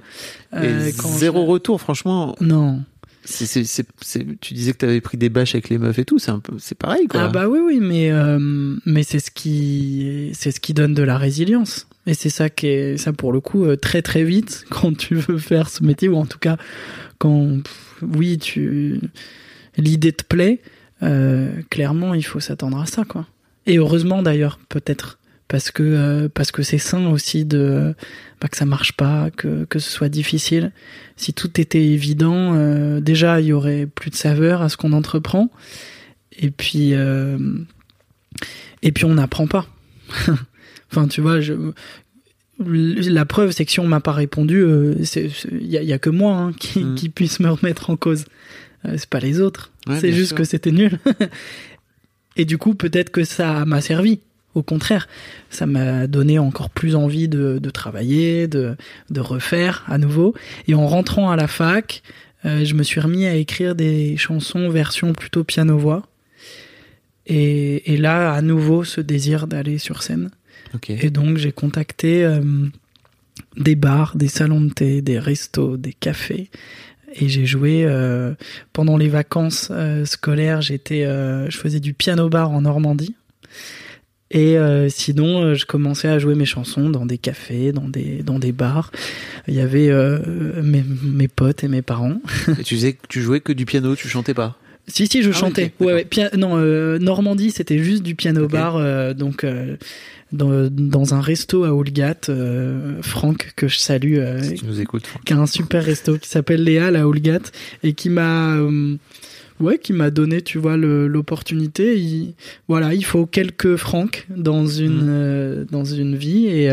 Et Euh, quand zéro je- retour, franchement. Non. Tu disais que t'avais pris des bâches avec les meufs et tout, c'est un peu, c'est pareil, quoi. Ah bah oui, oui, mais, euh, mais c'est ce qui, c'est ce qui donne de la résilience. Et c'est ça qui est, ça pour le coup, très très vite, <laughs> quand tu veux faire ce métier, ou en tout cas, quand, pff, oui, tu, l'idée te plaît, euh, clairement, il faut s'attendre à ça, quoi. Et heureusement d'ailleurs, peut-être. Parce que, euh, parce que c'est sain aussi de, bah, que ça marche pas, que, que ce soit difficile. Si tout était évident, euh, déjà, il y aurait plus de saveur à ce qu'on entreprend. Et puis, et puis on n'apprend pas. <laughs> enfin, tu vois, je, la preuve, c'est que si on m'a pas répondu, euh, il y, a- il y a que moi hein, qui, Mm. qui puisse me remettre en cause. Euh, c'est pas les autres. Ouais, c'est juste sûr. que c'était nul. <laughs> Et du coup, peut-être que ça m'a servi. Au contraire, ça m'a donné encore plus envie de, de travailler, de, de refaire à nouveau. Et en rentrant à la fac, euh, je me suis remis à écrire des chansons version plutôt piano-voix. Et, et là, à nouveau, ce désir d'aller sur scène. Et donc, j'ai contacté euh, des bars, des salons de thé, des restos, des cafés. Et j'ai joué euh, pendant les vacances euh, scolaires. J'étais, je faisais du piano bar en Normandie. Et sinon, je commençais à jouer mes chansons dans des cafés, dans des dans des bars. Il y avait mes, mes potes et mes parents. <laughs> Et tu disais que tu jouais que du piano, tu chantais pas? Si si, je Ah chantais. ouais, ouais. Non, euh, Normandie, c'était juste du piano bar. euh, donc euh, dans, dans un resto à Oulgat, euh, Franck que je salue, euh, Si tu nous écoutes. qui a un super resto qui s'appelle Léa à Oulgat et qui m'a euh, ouais qui m'a donné tu vois l'opportunité il, voilà il faut quelques francs dans une Mm. euh, dans une vie et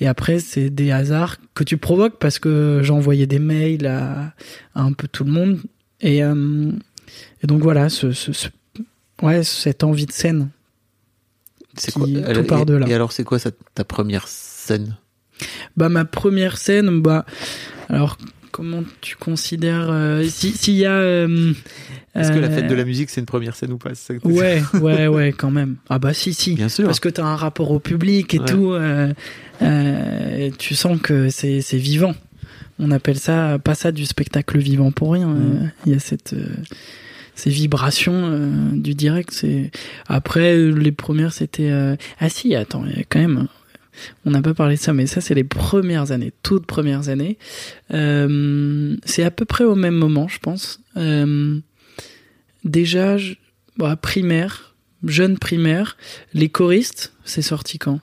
et après c'est des hasards que tu provoques parce que j'envoyais des mails à, à un peu tout le monde et et donc voilà ce, ce, ce- ouais cette envie de scène C'est quoi tout alors, part et, de là. Et alors, c'est quoi ça, ta première scène? Bah ma première scène, bah alors comment tu considères euh, si s'il y a euh, Est-ce que la euh, fête de la musique, c'est une première scène ou pas? C'est ça que- Ouais, ouais, ouais, quand même. Ah bah si, si. Bien sûr. Parce que t'as un rapport au public et Ouais. tout. euh, euh, tu sens que c'est c'est vivant. On appelle ça pas ça du spectacle vivant pour rien. Mm. euh, Il y a cette euh, ces vibrations euh, du direct. C'est après les premières c'était euh, ah si attends quand même on n'a pas parlé de ça, mais ça, c'est les premières années, toutes premières années. Euh, c'est à peu près au même moment, je pense. Déjà, je, bon, primaire, jeune primaire, les choristes, c'est sorti quand?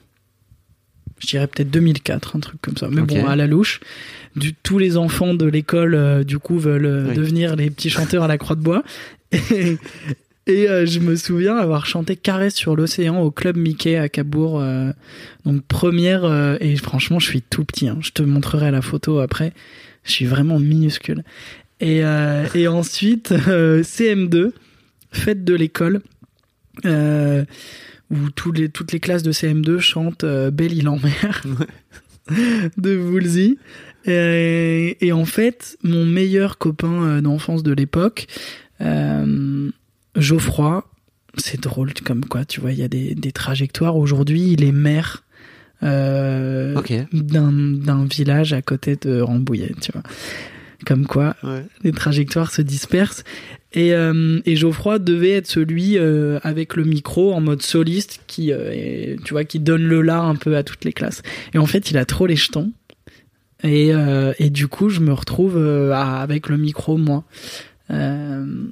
Je dirais peut-être 2004, un truc comme ça. Mais bon, à la louche. Du, tous les enfants de l'école, euh, du coup, veulent euh, Oui. devenir les petits chanteurs à la croix de bois. Et, et, euh, je me souviens avoir chanté Caresse sur l'océan au club Mickey à Cabourg. euh, donc première, euh, et franchement, je suis tout petit. hein. Je te montrerai la photo après. Je suis vraiment minuscule. Et, et ensuite, euh, CM2, fête de l'école, où tous les, toutes les classes de CM2 chantent Belle île en mer <laughs> de Woolsey. Et, et en fait, mon meilleur copain d'enfance de l'époque, euh, Geoffroy, c'est drôle comme quoi, tu vois, il y a des, des trajectoires. Aujourd'hui, il est maire euh, d'un d'un village à côté de Rambouillet, tu vois. Comme quoi, Ouais. les trajectoires se dispersent. Et, euh, et Geoffroy devait être celui euh, avec le micro en mode soliste qui, est- tu vois, qui donne le là un peu à toutes les classes. Et en fait, il a trop les jetons. Et, et du coup, je me retrouve à- avec le micro, moi. Euh,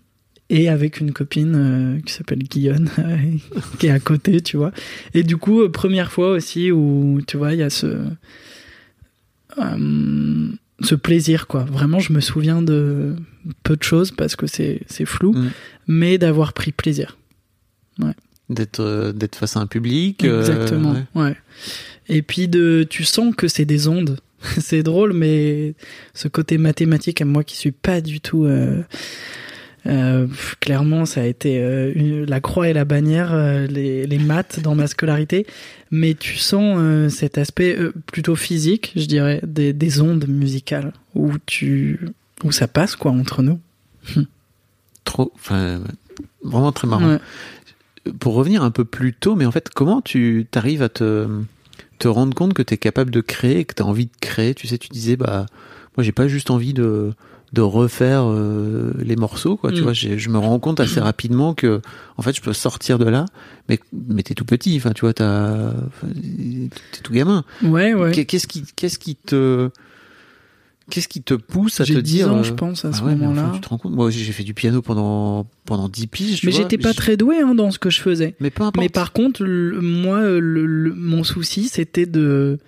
et avec une copine euh, qui s'appelle Guillaume, <laughs> qui est à côté, tu vois. Et du coup, euh, première fois aussi où, tu vois, il y a ce... ce plaisir, quoi. Vraiment, je me souviens de peu de choses parce que c'est flou, Mm. mais d'avoir pris plaisir. D'être euh, d'être face à un public. euh, Exactement. ouais. Ouais. Et puis de, tu sens que c'est des ondes. <laughs> c'est drôle, mais ce côté mathématique, à moi qui suis pas du tout. euh, euh, clairement, ça a été euh, une- la croix et la bannière, euh, les, les maths dans ma scolarité. Mais tu sens cet aspect plutôt physique, je dirais, des, des ondes musicales où tu, où ça passe quoi entre nous. <laughs> Trop. Vraiment très marrant. Ouais. Pour revenir un peu plus tôt, mais en fait, comment tu t'arrives à te, te rendre compte que tu es capable de créer, que tu as envie de créer Tu sais, tu disais, bah, moi, j'ai pas juste envie de, de refaire euh, les morceaux, quoi. Tu Mm. vois, j'ai- je me rends compte assez rapidement que, en fait, je peux sortir de là, mais, mais t'es tout petit, enfin, tu vois, t'as, t'es tout gamin. Ouais, ouais. Qu'est- Qu'est-ce qui, qu'est-ce qui te, qu'est-ce qui te pousse à te J'ai 10 dire ans, euh, je pense, à ah ce ouais, mais enfin, moment-là. tu te rends compte Moi, j'ai fait du piano pendant pendant 10 piges. Mais j'étais pas très doué hein, dans ce que je faisais. Mais peu importe. Mais par contre, le- moi, le- le- mon souci, c'était de,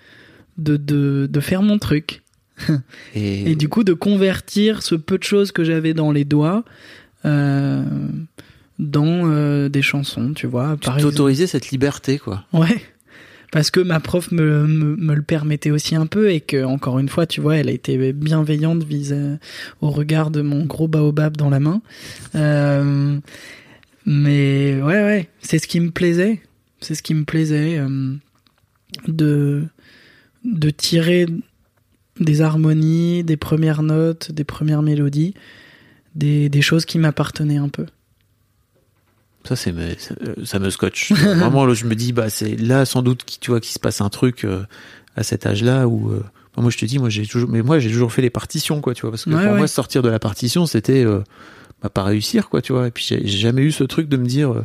de, de, de faire mon truc. Et, Et du coup, de convertir ce peu de choses que j'avais dans les doigts euh, dans euh, des chansons, tu vois. tu t'autorisais cette liberté, quoi. Ouais. Parce que ma prof me, le permettait aussi un peu et que, encore une fois, tu vois, elle a été bienveillante vis au regard de mon gros baobab dans la main. Euh, mais ouais, ouais, c'est ce qui me plaisait. C'est ce qui me plaisait euh, de, de tirer des harmonies, des premières notes, des premières mélodies, des, des choses qui m'appartenaient un peu. Ça, c'est ça, euh, ça me scotche. <laughs> Vraiment, là, je me dis, bah, c'est là sans doute qui, tu vois, qu'il se passe un truc euh, à cet âge-là où. euh, moi, je te dis, moi, j'ai toujours, mais moi, j'ai toujours fait les partitions, quoi, tu vois, parce que Ouais, pour ouais. moi, sortir de la partition, c'était euh, bah, pas réussir, quoi, tu vois. Et puis, j'ai jamais eu ce truc de me dire,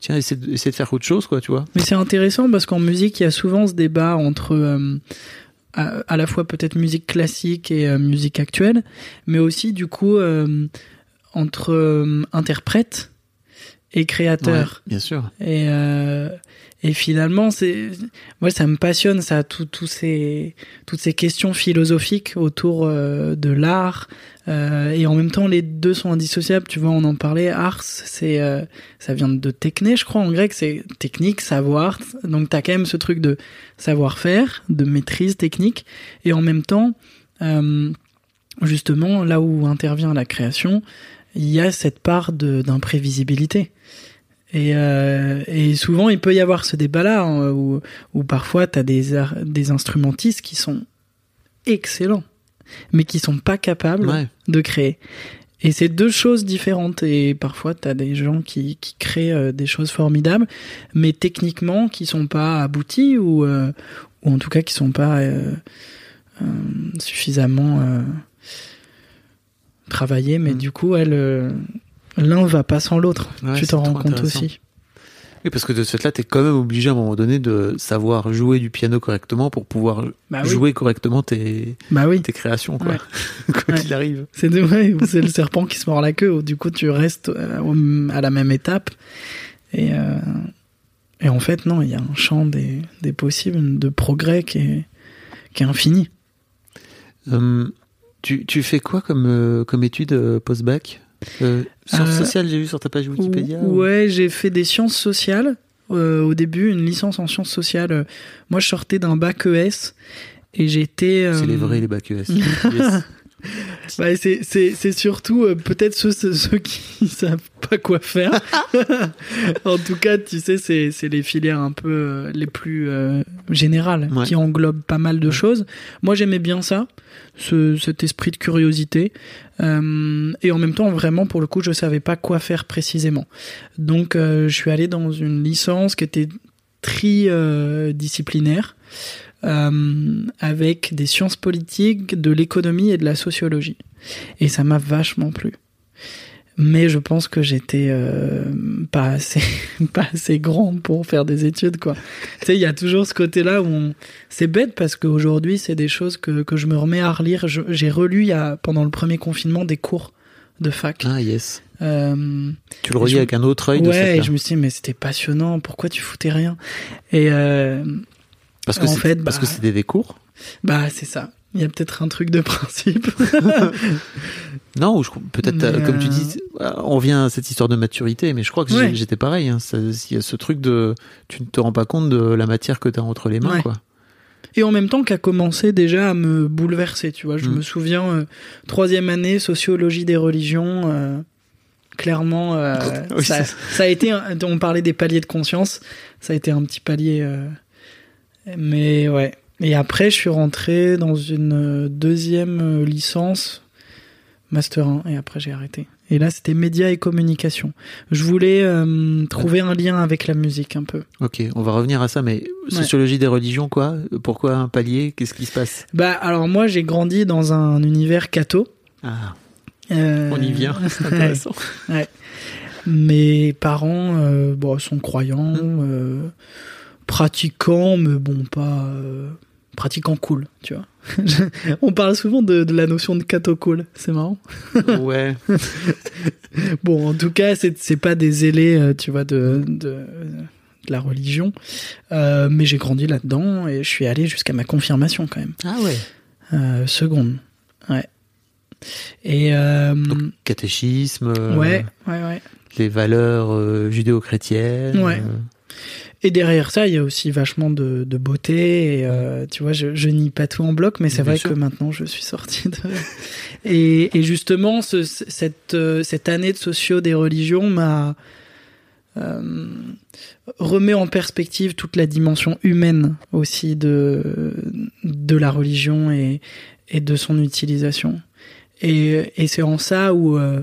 tiens, essaie de, essaie de faire autre chose, quoi, tu vois. Mais c'est intéressant parce qu'en musique, il y a souvent ce débat entre euh, à, à la fois peut-être musique classique et euh, musique actuelle, mais aussi du coup euh, entre euh, interprète et créateur. Ouais, bien sûr. Et, euh, et finalement, c'est moi ça me passionne ça, tout, tout ces, toutes ces questions philosophiques autour euh, de l'art. Euh, et en même temps, les deux sont indissociables. Tu vois, on en parlait. Ars, c'est euh, ça vient de techné, je crois en grec. C'est technique, savoir. Donc t'as quand même ce truc de savoir-faire, de maîtrise technique, et en même temps, euh, justement, là où intervient la création, il y a cette part d'imprévisibilité. Et, euh, et souvent, il peut y avoir ce débat-là hein, où, où parfois tu as des, des instrumentistes qui sont excellents, mais qui sont pas capables Ouais. de créer. Et c'est deux choses différentes. Et parfois, tu as des gens qui, qui créent euh, des choses formidables, mais techniquement, qui sont pas aboutis ou, euh, ou en tout cas qui sont pas suffisamment travaillés. Mais Mm. du coup, elle, euh, l'un va pas sans l'autre. Ouais, tu t'en rends compte aussi. Oui, parce que de ce fait-là, t'es quand même obligé à un moment donné de savoir jouer du piano correctement pour pouvoir Bah oui. jouer correctement tes, Bah oui. tes créations, quoi. Ouais. <laughs> quoi Ouais. qu'il arrive. C'est c'est le serpent qui se mord la queue. Du coup, tu restes euh, à la même étape. Et, euh, et en fait, non, il y a un champ des, des possibles, de progrès qui est, qui est infini. Hum, tu, tu fais quoi comme, euh, comme étude euh, post-bac? Euh, Sciences sociales, j'ai vu sur ta page Wikipédia. Ou- ou- Ouais, j'ai fait des sciences sociales. au début, une licence en sciences sociales. Moi, je sortais d'un bac ES et j'étais. C'est les vrais, les bacs <laughs> ES. <laughs> C'est, surtout euh, peut-être ceux, ceux, qui <laughs> savent pas quoi faire. <laughs> en tout cas, tu sais, c'est, les filières un peu euh, les plus euh, générales Ouais. qui englobent pas mal de choses. Moi, j'aimais bien ça, ce, cet esprit de curiosité. Et en même temps, vraiment, pour le coup, je savais pas quoi faire précisément. Donc, je suis allé dans une licence qui était tri-disciplinaire. Euh, avec des sciences politiques, de l'économie et de la sociologie. Et ça m'a vachement plu. mais je pense que j'étais euh, pas assez <laughs> pas assez grand pour faire des études quoi. tu sais, il y a toujours ce côté-là où on... c'est bête parce qu'aujourd'hui c'est des choses que, que je me remets à relire. J'ai relu pendant le premier confinement des cours de fac. Ah yes. Euh, Tu le relis je- avec un autre œil de ouais, cette et je me suis dit mais c'était passionnant. Pourquoi tu foutais rien? Et euh, Parce que en parce bah- que c'était des cours. bah c'est ça. Il y a peut-être un truc de principe. <laughs> Non, peut-être euh, comme tu euh, dis, on vient à cette histoire de maturité, mais je crois que Ouais. j'étais pareil. Hein. Ça- Il y a ce truc de, tu ne te rends pas compte de la matière que tu as entre les mains, Ouais. quoi. Et en même temps qu'a commencé déjà à me bouleverser, tu vois. Je Mm. me souviens, euh, troisième année, sociologie des religions, euh, clairement, euh, <laughs> Oui, ça, a été, on parlait des paliers de conscience, ça a été un petit palier. Mais ouais. Et après, je suis rentré dans une euh, deuxième euh, licence, Master 1, et après j'ai arrêté. Et là, c'était médias et communication. Je voulais euh, trouver un lien avec la musique un peu. Ok, on va revenir à ça, mais sociologie des religions, quoi Pourquoi un palier? Qu'est-ce qui se passe? Bah, alors moi, j'ai grandi dans un univers catho. Ah, Euh, on y vient, <laughs> c'est intéressant. Mes parents euh, bon, sont croyants, Mmh. Pratiquants, mais bon, pas euh, pratiquants cool, tu vois. <laughs> On parle souvent de, de la notion de catho cool, c'est marrant. <laughs> ouais. Bon, en tout cas, c'est c'est pas des zélés, euh, tu vois, de, de, de la religion, Euh, mais j'ai grandi là-dedans et je suis allé jusqu'à ma confirmation quand même, Ah ouais. euh, seconde, ouais. Et euh, Donc, catéchisme, ouais, ouais, ouais. les valeurs euh, judéo-chrétiennes. Ouais. Et derrière ça, il y a aussi vachement de, de beauté. Et, euh, tu vois, je, je nie pas tout en bloc, mais c'est vrai sûr. que maintenant, je suis sorti de. <laughs> et, et justement, ce- cette, euh, cette année de sociaux des religions m'a euh, remet en perspective toute la dimension humaine aussi de de la religion et et de son utilisation. Et, et c'est en ça où euh,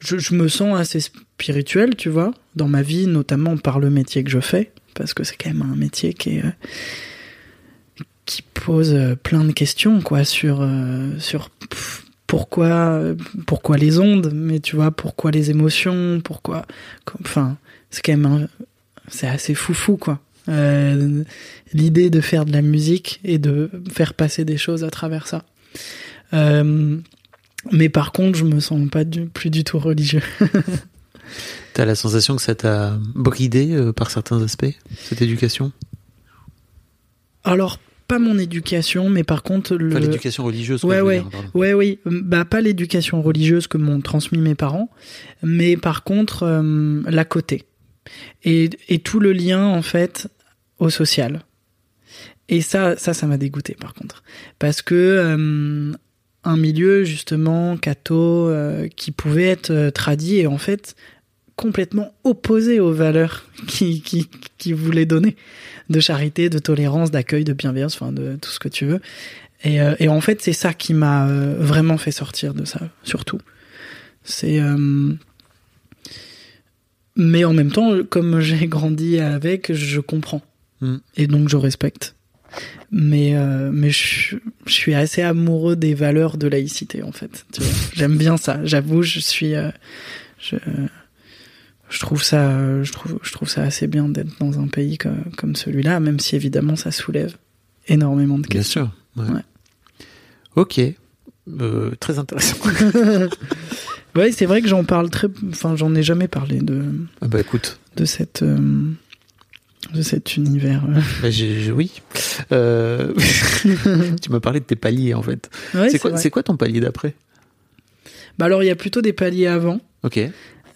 je, je me sens assez spirituel, tu vois, dans ma vie, notamment par le métier que je fais, parce que c'est quand même un métier qui euh, qui pose euh, plein de questions, quoi, sur euh, sur pourquoi pourquoi les ondes, mais tu vois, pourquoi les émotions, pourquoi, enfin, c'est quand même c'est assez foufou, quoi. L'idée de faire de la musique et de faire passer des choses à travers ça. Mais par contre, je me sens pas plus du tout religieux. <laughs> T'as la sensation que ça t'a bridé euh, par certains aspects, cette éducation? Alors, pas mon éducation, mais par contre, le... Enfin, l'éducation religieuse, Ouais, ouais. dire. Ouais, oui. Bah, pas l'éducation religieuse que m'ont transmis mes parents, mais par contre, euh, la côté. Et, et tout le lien, en fait, au social. Et ça, ça, ça m'a dégoûté, par contre. Parce que euh, un milieu, justement, catho, euh, qui pouvait être euh, tradit et en fait complètement opposé aux valeurs qui, qui, qui voulait donner de charité, de tolérance, d'accueil, de bienveillance, enfin de tout ce que tu veux. Et, euh, et en fait, c'est ça qui m'a euh, vraiment fait sortir de ça, surtout. C'est. euh, Mais en même temps, comme j'ai grandi avec, je comprends. Mm. Et donc, je respecte. Mais, mais je, je suis assez amoureux des valeurs de laïcité, en fait. J'aime bien ça. J'avoue, je suis. je, je trouve ça, je trouve, je trouve ça assez bien d'être dans un pays comme, comme celui-là, même si évidemment ça soulève énormément de Bien questions. sûr. ouais. Ouais. Ok. Euh, très intéressant. <laughs> Ouais, c'est vrai que j'en parle très, enfin, j'en ai jamais parlé de, Ah bah écoute, de cette, euh, de cet univers. <laughs> bah, oui. Euh, <laughs> tu m'as parlé de tes paliers en fait. Ouais, c'est quoi, quoi ton palier d'après? Bah alors, il y a plutôt des paliers avant. Ok.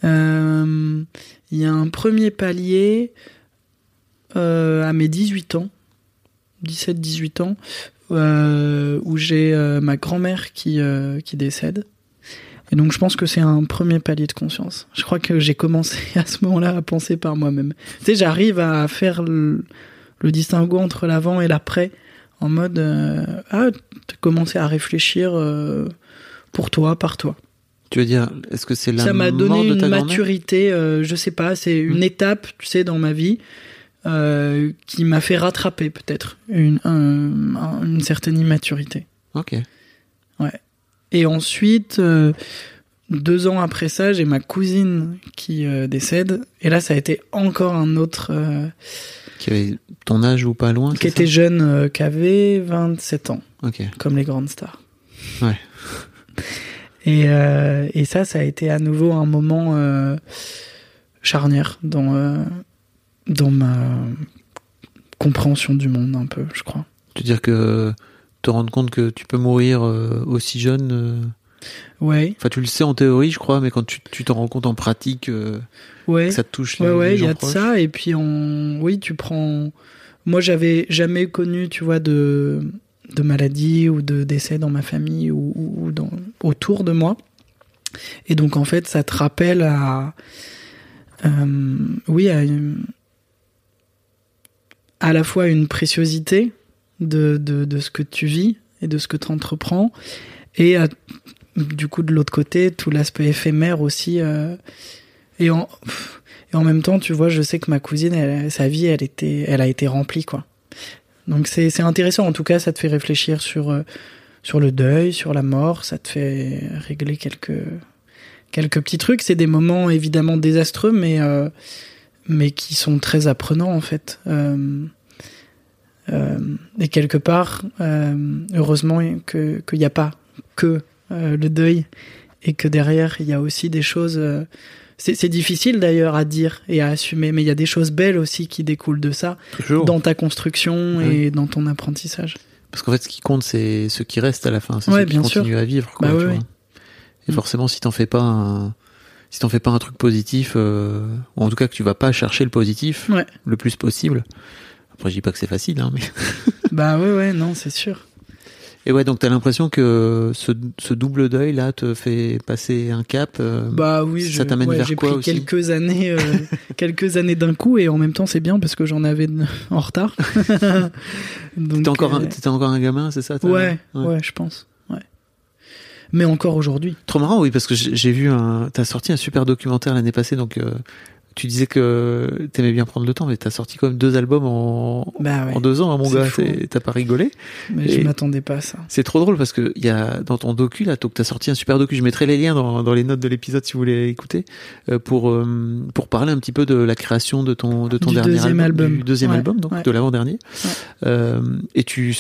Euh, Il y a un premier palier euh, à mes 18 ans, 17-18 ans, euh, où j'ai ma grand-mère qui, qui décède. Et donc je pense que c'est un premier palier de conscience. Je crois que j'ai commencé <laughs> à ce moment-là à penser par moi-même. Tu sais, j'arrive à faire le, distinguo entre l'avant et l'après, en mode euh, ah, t'as commencé à réfléchir pour toi, par toi. Tu veux dire, est-ce que c'est la Ça m'a mort donné de ta une maturité, euh, je sais pas, c'est une Mm. étape, tu sais, dans ma vie, euh, qui m'a fait rattraper peut-être une, un- un- une certaine immaturité. Ok. Et ensuite, euh, deux ans après ça, j'ai ma cousine qui euh, décède. Et là, ça a été encore un autre. Qui avait ton âge ou pas loin Qui était jeune, qui avait 27 ans. Ok. Comme les grandes stars. Ouais. <laughs> Et, et ça, ça a été à nouveau un moment charnière dans, dans ma compréhension du monde, un peu, je crois. Tu veux dire que te rendre compte que tu peux mourir aussi jeune Ouais. Enfin, tu le sais en théorie, je crois, mais quand tu t'en rends compte en pratique, euh, ouais. ça te touche. Les, ouais, ouais, il y a de ça. Et puis, on... oui, tu prends. Moi, j'avais jamais connu, tu vois, de de maladie ou de décès dans ma famille ou, autour de moi. Et donc, en fait, ça te rappelle à. Euh, oui, à, à la fois une préciosité de, de, ce que tu vis et de ce que tu entreprends, et du coup de l'autre côté tout l'aspect éphémère aussi euh, et en et en même temps tu vois je sais que ma cousine sa vie elle était elle a été remplie quoi donc c'est intéressant. En tout cas ça te fait réfléchir sur euh, sur le deuil sur la mort. Ça te fait régler quelques quelques petits trucs. C'est des moments évidemment désastreux mais euh, mais qui sont très apprenants en fait. Et quelque part heureusement qu'il n'y a pas que euh, le deuil et que derrière il y a aussi des choses euh, c'est difficile d'ailleurs à dire et à assumer, mais il y a des choses belles aussi qui découlent de ça dans ta construction et dans ton apprentissage. Parce qu'en fait, ce qui compte, c'est ce qui reste à la fin, c'est ce qui continue à vivre. Quoi, bah Et forcément, si t'en fais pas un, si t'en fais pas un truc positif, euh, ou en tout cas que tu vas pas chercher le positif le plus possible. Après, je dis pas que c'est facile, hein, mais. bah ouais, ouais, non, c'est sûr. Et ouais, donc t'as l'impression que ce, ce, double deuil là te fait passer un cap. Euh, bah oui, ça t'amène vers quoi pris quelques années, euh, <laughs> quelques années d'un coup, et en même temps c'est bien parce que j'en avais en retard. <laughs> t'étais encore, un, euh, encore un gamin, c'est ça ouais, ouais, ouais, je pense. Mais encore aujourd'hui. Trop marrant, oui, parce que j'ai vu un. T'as sorti un super documentaire l'année passée, donc tu disais que t'aimais bien prendre le temps, mais t'as sorti quand même deux albums en, bah en deux ans, hein, mon gars. T'as pas rigolé. Mais je m'attendais pas à ça. C'est trop drôle parce que y a dans ton docu là, t'as sorti un super docu. Je mettrai les liens dans, dans les notes de l'épisode si vous voulez écouter euh, pour euh, pour parler un petit peu de la création de ton de ton dernier deuxième album, du deuxième album donc de l'avant dernier. Euh, et tu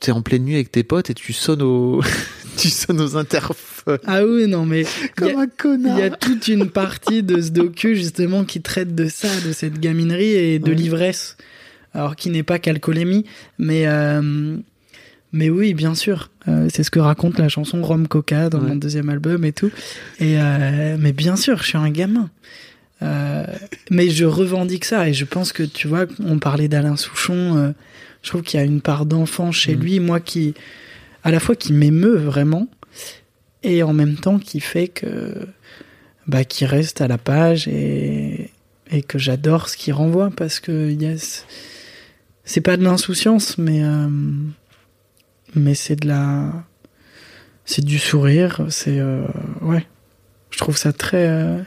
t'es en pleine nuit avec tes potes et tu sonnes au <laughs> tu sonnes aux interphones. Ah oui, non, mais. Comme un connard. Il y a toute une partie de ce docu, justement, qui traite de ça, de cette gaminerie et de l'ivresse. Alors, qui n'est pas qu'alcoolémie, mais. Euh, mais oui, bien sûr. Euh, c'est ce que raconte la chanson Rome Coca dans mon deuxième album et tout. Et euh, mais bien sûr, je suis un gamin. mais je revendique ça et je pense que tu vois, on parlait d'Alain Souchon. je trouve qu'il y a une part d'enfant chez mm. lui, moi qui à la fois qui m'émeut vraiment et en même temps qui fait que bah qui reste à la page et et que j'adore ce qu'il renvoie parce que yes, c'est pas de l'insouciance mais euh, mais c'est de la c'est du sourire c'est euh, ouais. Je trouve ça très euh,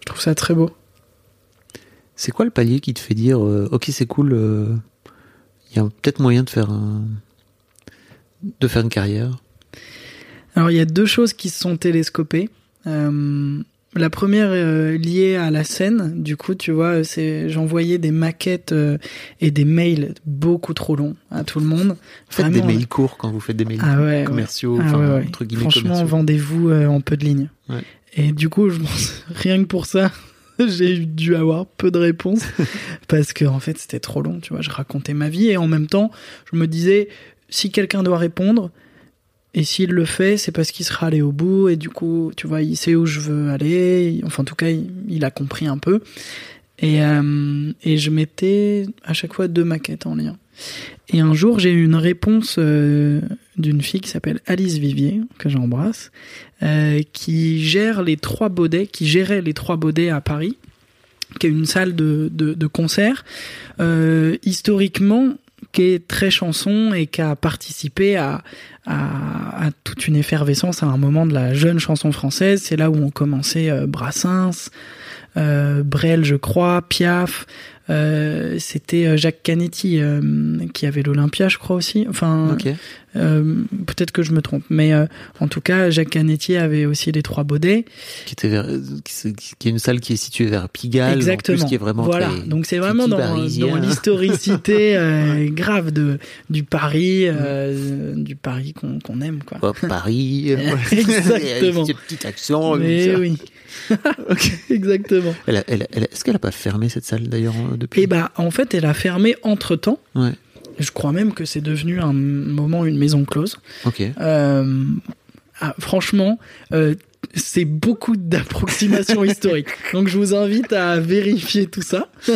je trouve ça très beau. C'est quoi le palier qui te fait dire ok c'est cool il y a peut-être moyen de faire un de faire une carrière? Alors il y a deux choses qui se sont télescopées. Euh, la première euh, liée à la scène, du coup, tu vois, c'est j'envoyais des maquettes euh, et des mails beaucoup trop longs à tout le monde. Faites des mails courts quand vous faites des mails ah commerciaux, ah entre guillemets Franchement, vendez-vous en peu de lignes. Et du coup, je pense <laughs> rien que pour ça, <laughs> j'ai dû avoir peu de réponses <laughs> parce que en fait, c'était trop long. Tu vois, je racontais ma vie et en même temps, je me disais si quelqu'un doit répondre, et s'il le fait, c'est parce qu'il sera allé au bout, et du coup, tu vois, il sait où je veux aller, enfin en tout cas, il, a compris un peu. Et, euh, je mettais à chaque fois deux maquettes en lien. Et un jour, j'ai eu une réponse euh, d'une fille qui s'appelle Alice Vivier, que j'embrasse, euh, qui gère les trois baudets, qui gérait les trois baudets à Paris, qui est une salle de, de concert. historiquement, qui est très chanson et qui a participé à, toute une effervescence à un moment de la jeune chanson française. C'est là où ont commencé euh, Brassens, euh, Brel, je crois, Piaf, Euh, c'était euh, Jacques Canetti euh, qui avait l'Olympia, je crois aussi. Enfin, euh, peut-être que je me trompe, mais en tout cas, Jacques Canetti avait aussi les trois baudets. Qui était vers, qui, est une salle qui est située vers Pigalle. Exactement. En plus, qui est vraiment voilà. très Donc c'est vraiment dans, l'historicité <laughs> grave de du Paris, du Paris qu'on aime quoi. Paris. <laughs> <laughs> Exactement. Avec ce petit accent. Mais oui. Exactement. Elle elle elle Est-ce qu'elle a pas fermé cette salle d'ailleurs depuis Et bah en fait, elle a fermé entre temps. Ouais. Je crois même que c'est devenu un moment une maison close. Ok. Euh, ah, franchement, euh, c'est beaucoup d'approximations <laughs> historiques. Donc je vous invite à vérifier tout ça. <laughs>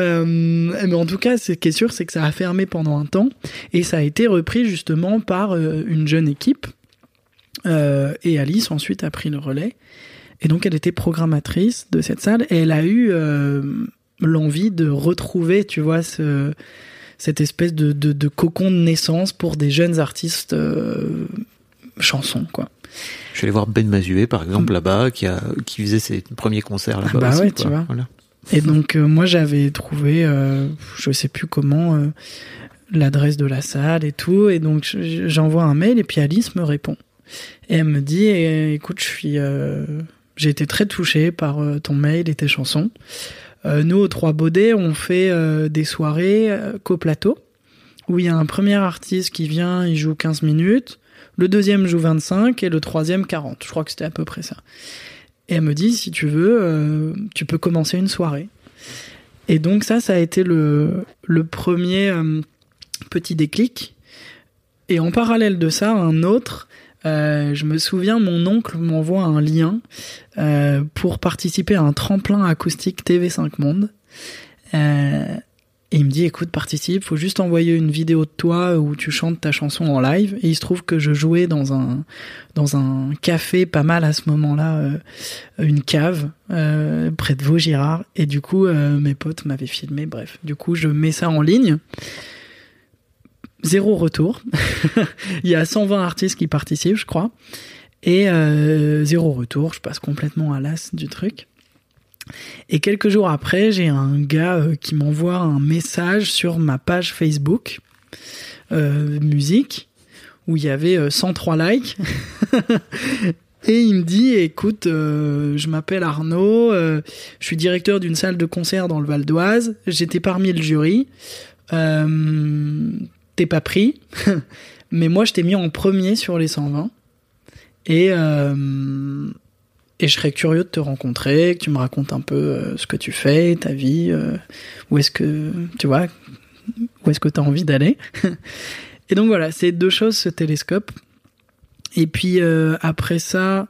Euh, mais en tout cas, ce qui est sûr, c'est que ça a fermé pendant un temps et ça a été repris justement par euh, une jeune équipe. Euh, et Alice ensuite a pris le relais. Et donc elle était programmatrice de cette salle et elle a eu euh, l'envie de retrouver, tu vois, ce, cette espèce de, de, de cocon de naissance pour des jeunes artistes euh, chansons, quoi. Je suis allé voir Ben Mazué, par exemple, là-bas, qui a, qui faisait ses premiers concerts là-bas. Ah bah aussi, ouais, quoi. tu vois. Voilà. Et donc euh, moi j'avais trouvé, euh, je sais plus comment, euh, l'adresse de la salle et tout, et donc je- j'envoie un mail et puis Alice me répond. Et elle me dit, eh, écoute, je suis, j'ai été très touchée par euh, ton mail et tes chansons. Euh, nous aux Trois Baudets, on fait euh, des soirées qu'au plateau où il y a un premier artiste qui vient, il joue 15 minutes, le deuxième joue 25 et le troisième 40. Je crois que c'était à peu près ça. Et elle me dit, si tu veux, tu peux commencer une soirée. Et donc ça, ça a été le, premier petit déclic. Et en parallèle de ça, un autre, euh, je me souviens, mon oncle m'envoie un lien euh, pour participer à un tremplin acoustique TV5 Monde. Euh, et il me dit, écoute, participe, faut juste envoyer une vidéo de toi où tu chantes ta chanson en live. Et il se trouve que je jouais dans un, dans un café pas mal à ce moment-là, euh, une cave euh, près de Vaugirard. Et du coup, euh, mes potes m'avaient filmé. Bref, du coup, je mets ça en ligne. Zéro retour. <laughs> il y a 120 artistes qui participent, je crois. Et euh, zéro retour. Je passe complètement à l'as du truc. Et quelques jours après, j'ai un gars euh, qui m'envoie un message sur ma page Facebook euh, musique où il y avait euh, 103 likes. <laughs> Et il me dit, écoute, je m'appelle Arnaud, je suis directeur d'une salle de concert dans le Val d'Oise, j'étais parmi le jury, euh, t'es pas pris, <laughs> mais moi je t'ai mis en premier sur les 120. Et, euh, et je serais curieux de te rencontrer, que tu me racontes un peu euh, ce que tu fais, ta vie, euh, où est-ce que, tu vois, où est-ce que tu as envie d'aller. <laughs> et donc voilà, ces deux choses se télescopent. Et puis après ça,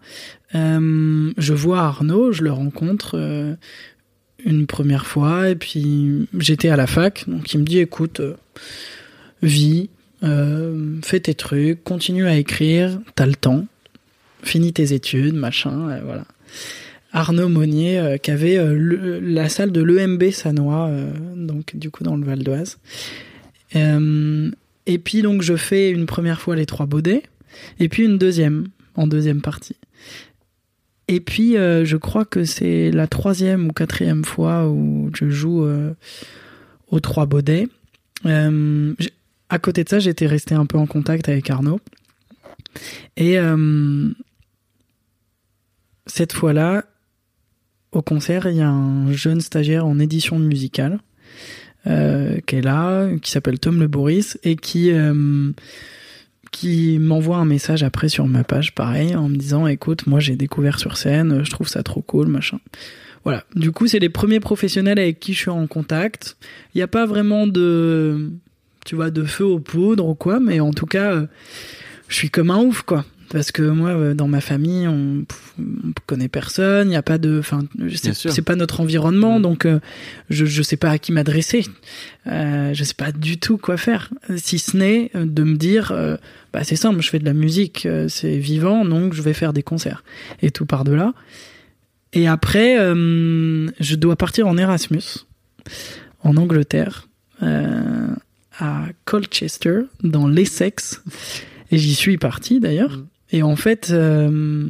je vois Arnaud, je le rencontre une première fois, et puis j'étais à la fac, donc il me dit écoute, vis, euh, fais tes trucs, continue à écrire, t'as le temps, finis tes études, machin, euh, voilà. Arnaud Monnier, euh, qui avait euh, la salle de l'EMB Sanois, euh, donc du coup dans le Val d'Oise. Et puis donc je fais une première fois les trois baudets, et puis une deuxième, en deuxième partie. Et puis je crois que c'est la troisième ou quatrième fois où je joue aux trois baudets. À côté de ça, j'étais resté un peu en contact avec Arnaud. Et euh, cette fois-là, au concert, il y a un jeune stagiaire en édition musicale euh, qui est là, qui s'appelle Tom Le Boris et qui euh, qui m'envoie un message après sur ma page, pareil, en me disant "Écoute, moi j'ai découvert sur scène, je trouve ça trop cool, machin." Voilà. Du coup, c'est les premiers professionnels avec qui je suis en contact. Il n'y a pas vraiment de, tu vois, de feu aux poudres ou quoi, mais en tout cas, euh, je suis comme un ouf, quoi. Parce que moi, euh, dans ma famille, on, on connaît personne, il n'y a pas de, enfin, c'est pas notre environnement, Mm. donc euh, je je sais pas à qui m'adresser, euh, je sais pas du tout quoi faire, si ce n'est de me dire, bah c'est simple, je fais de la musique, c'est vivant, donc je vais faire des concerts et tout par delà. Et après, je dois partir en Erasmus en Angleterre, euh, à Colchester, dans l'Essex. Et j'y suis parti d'ailleurs. Mm. Et en fait, euh,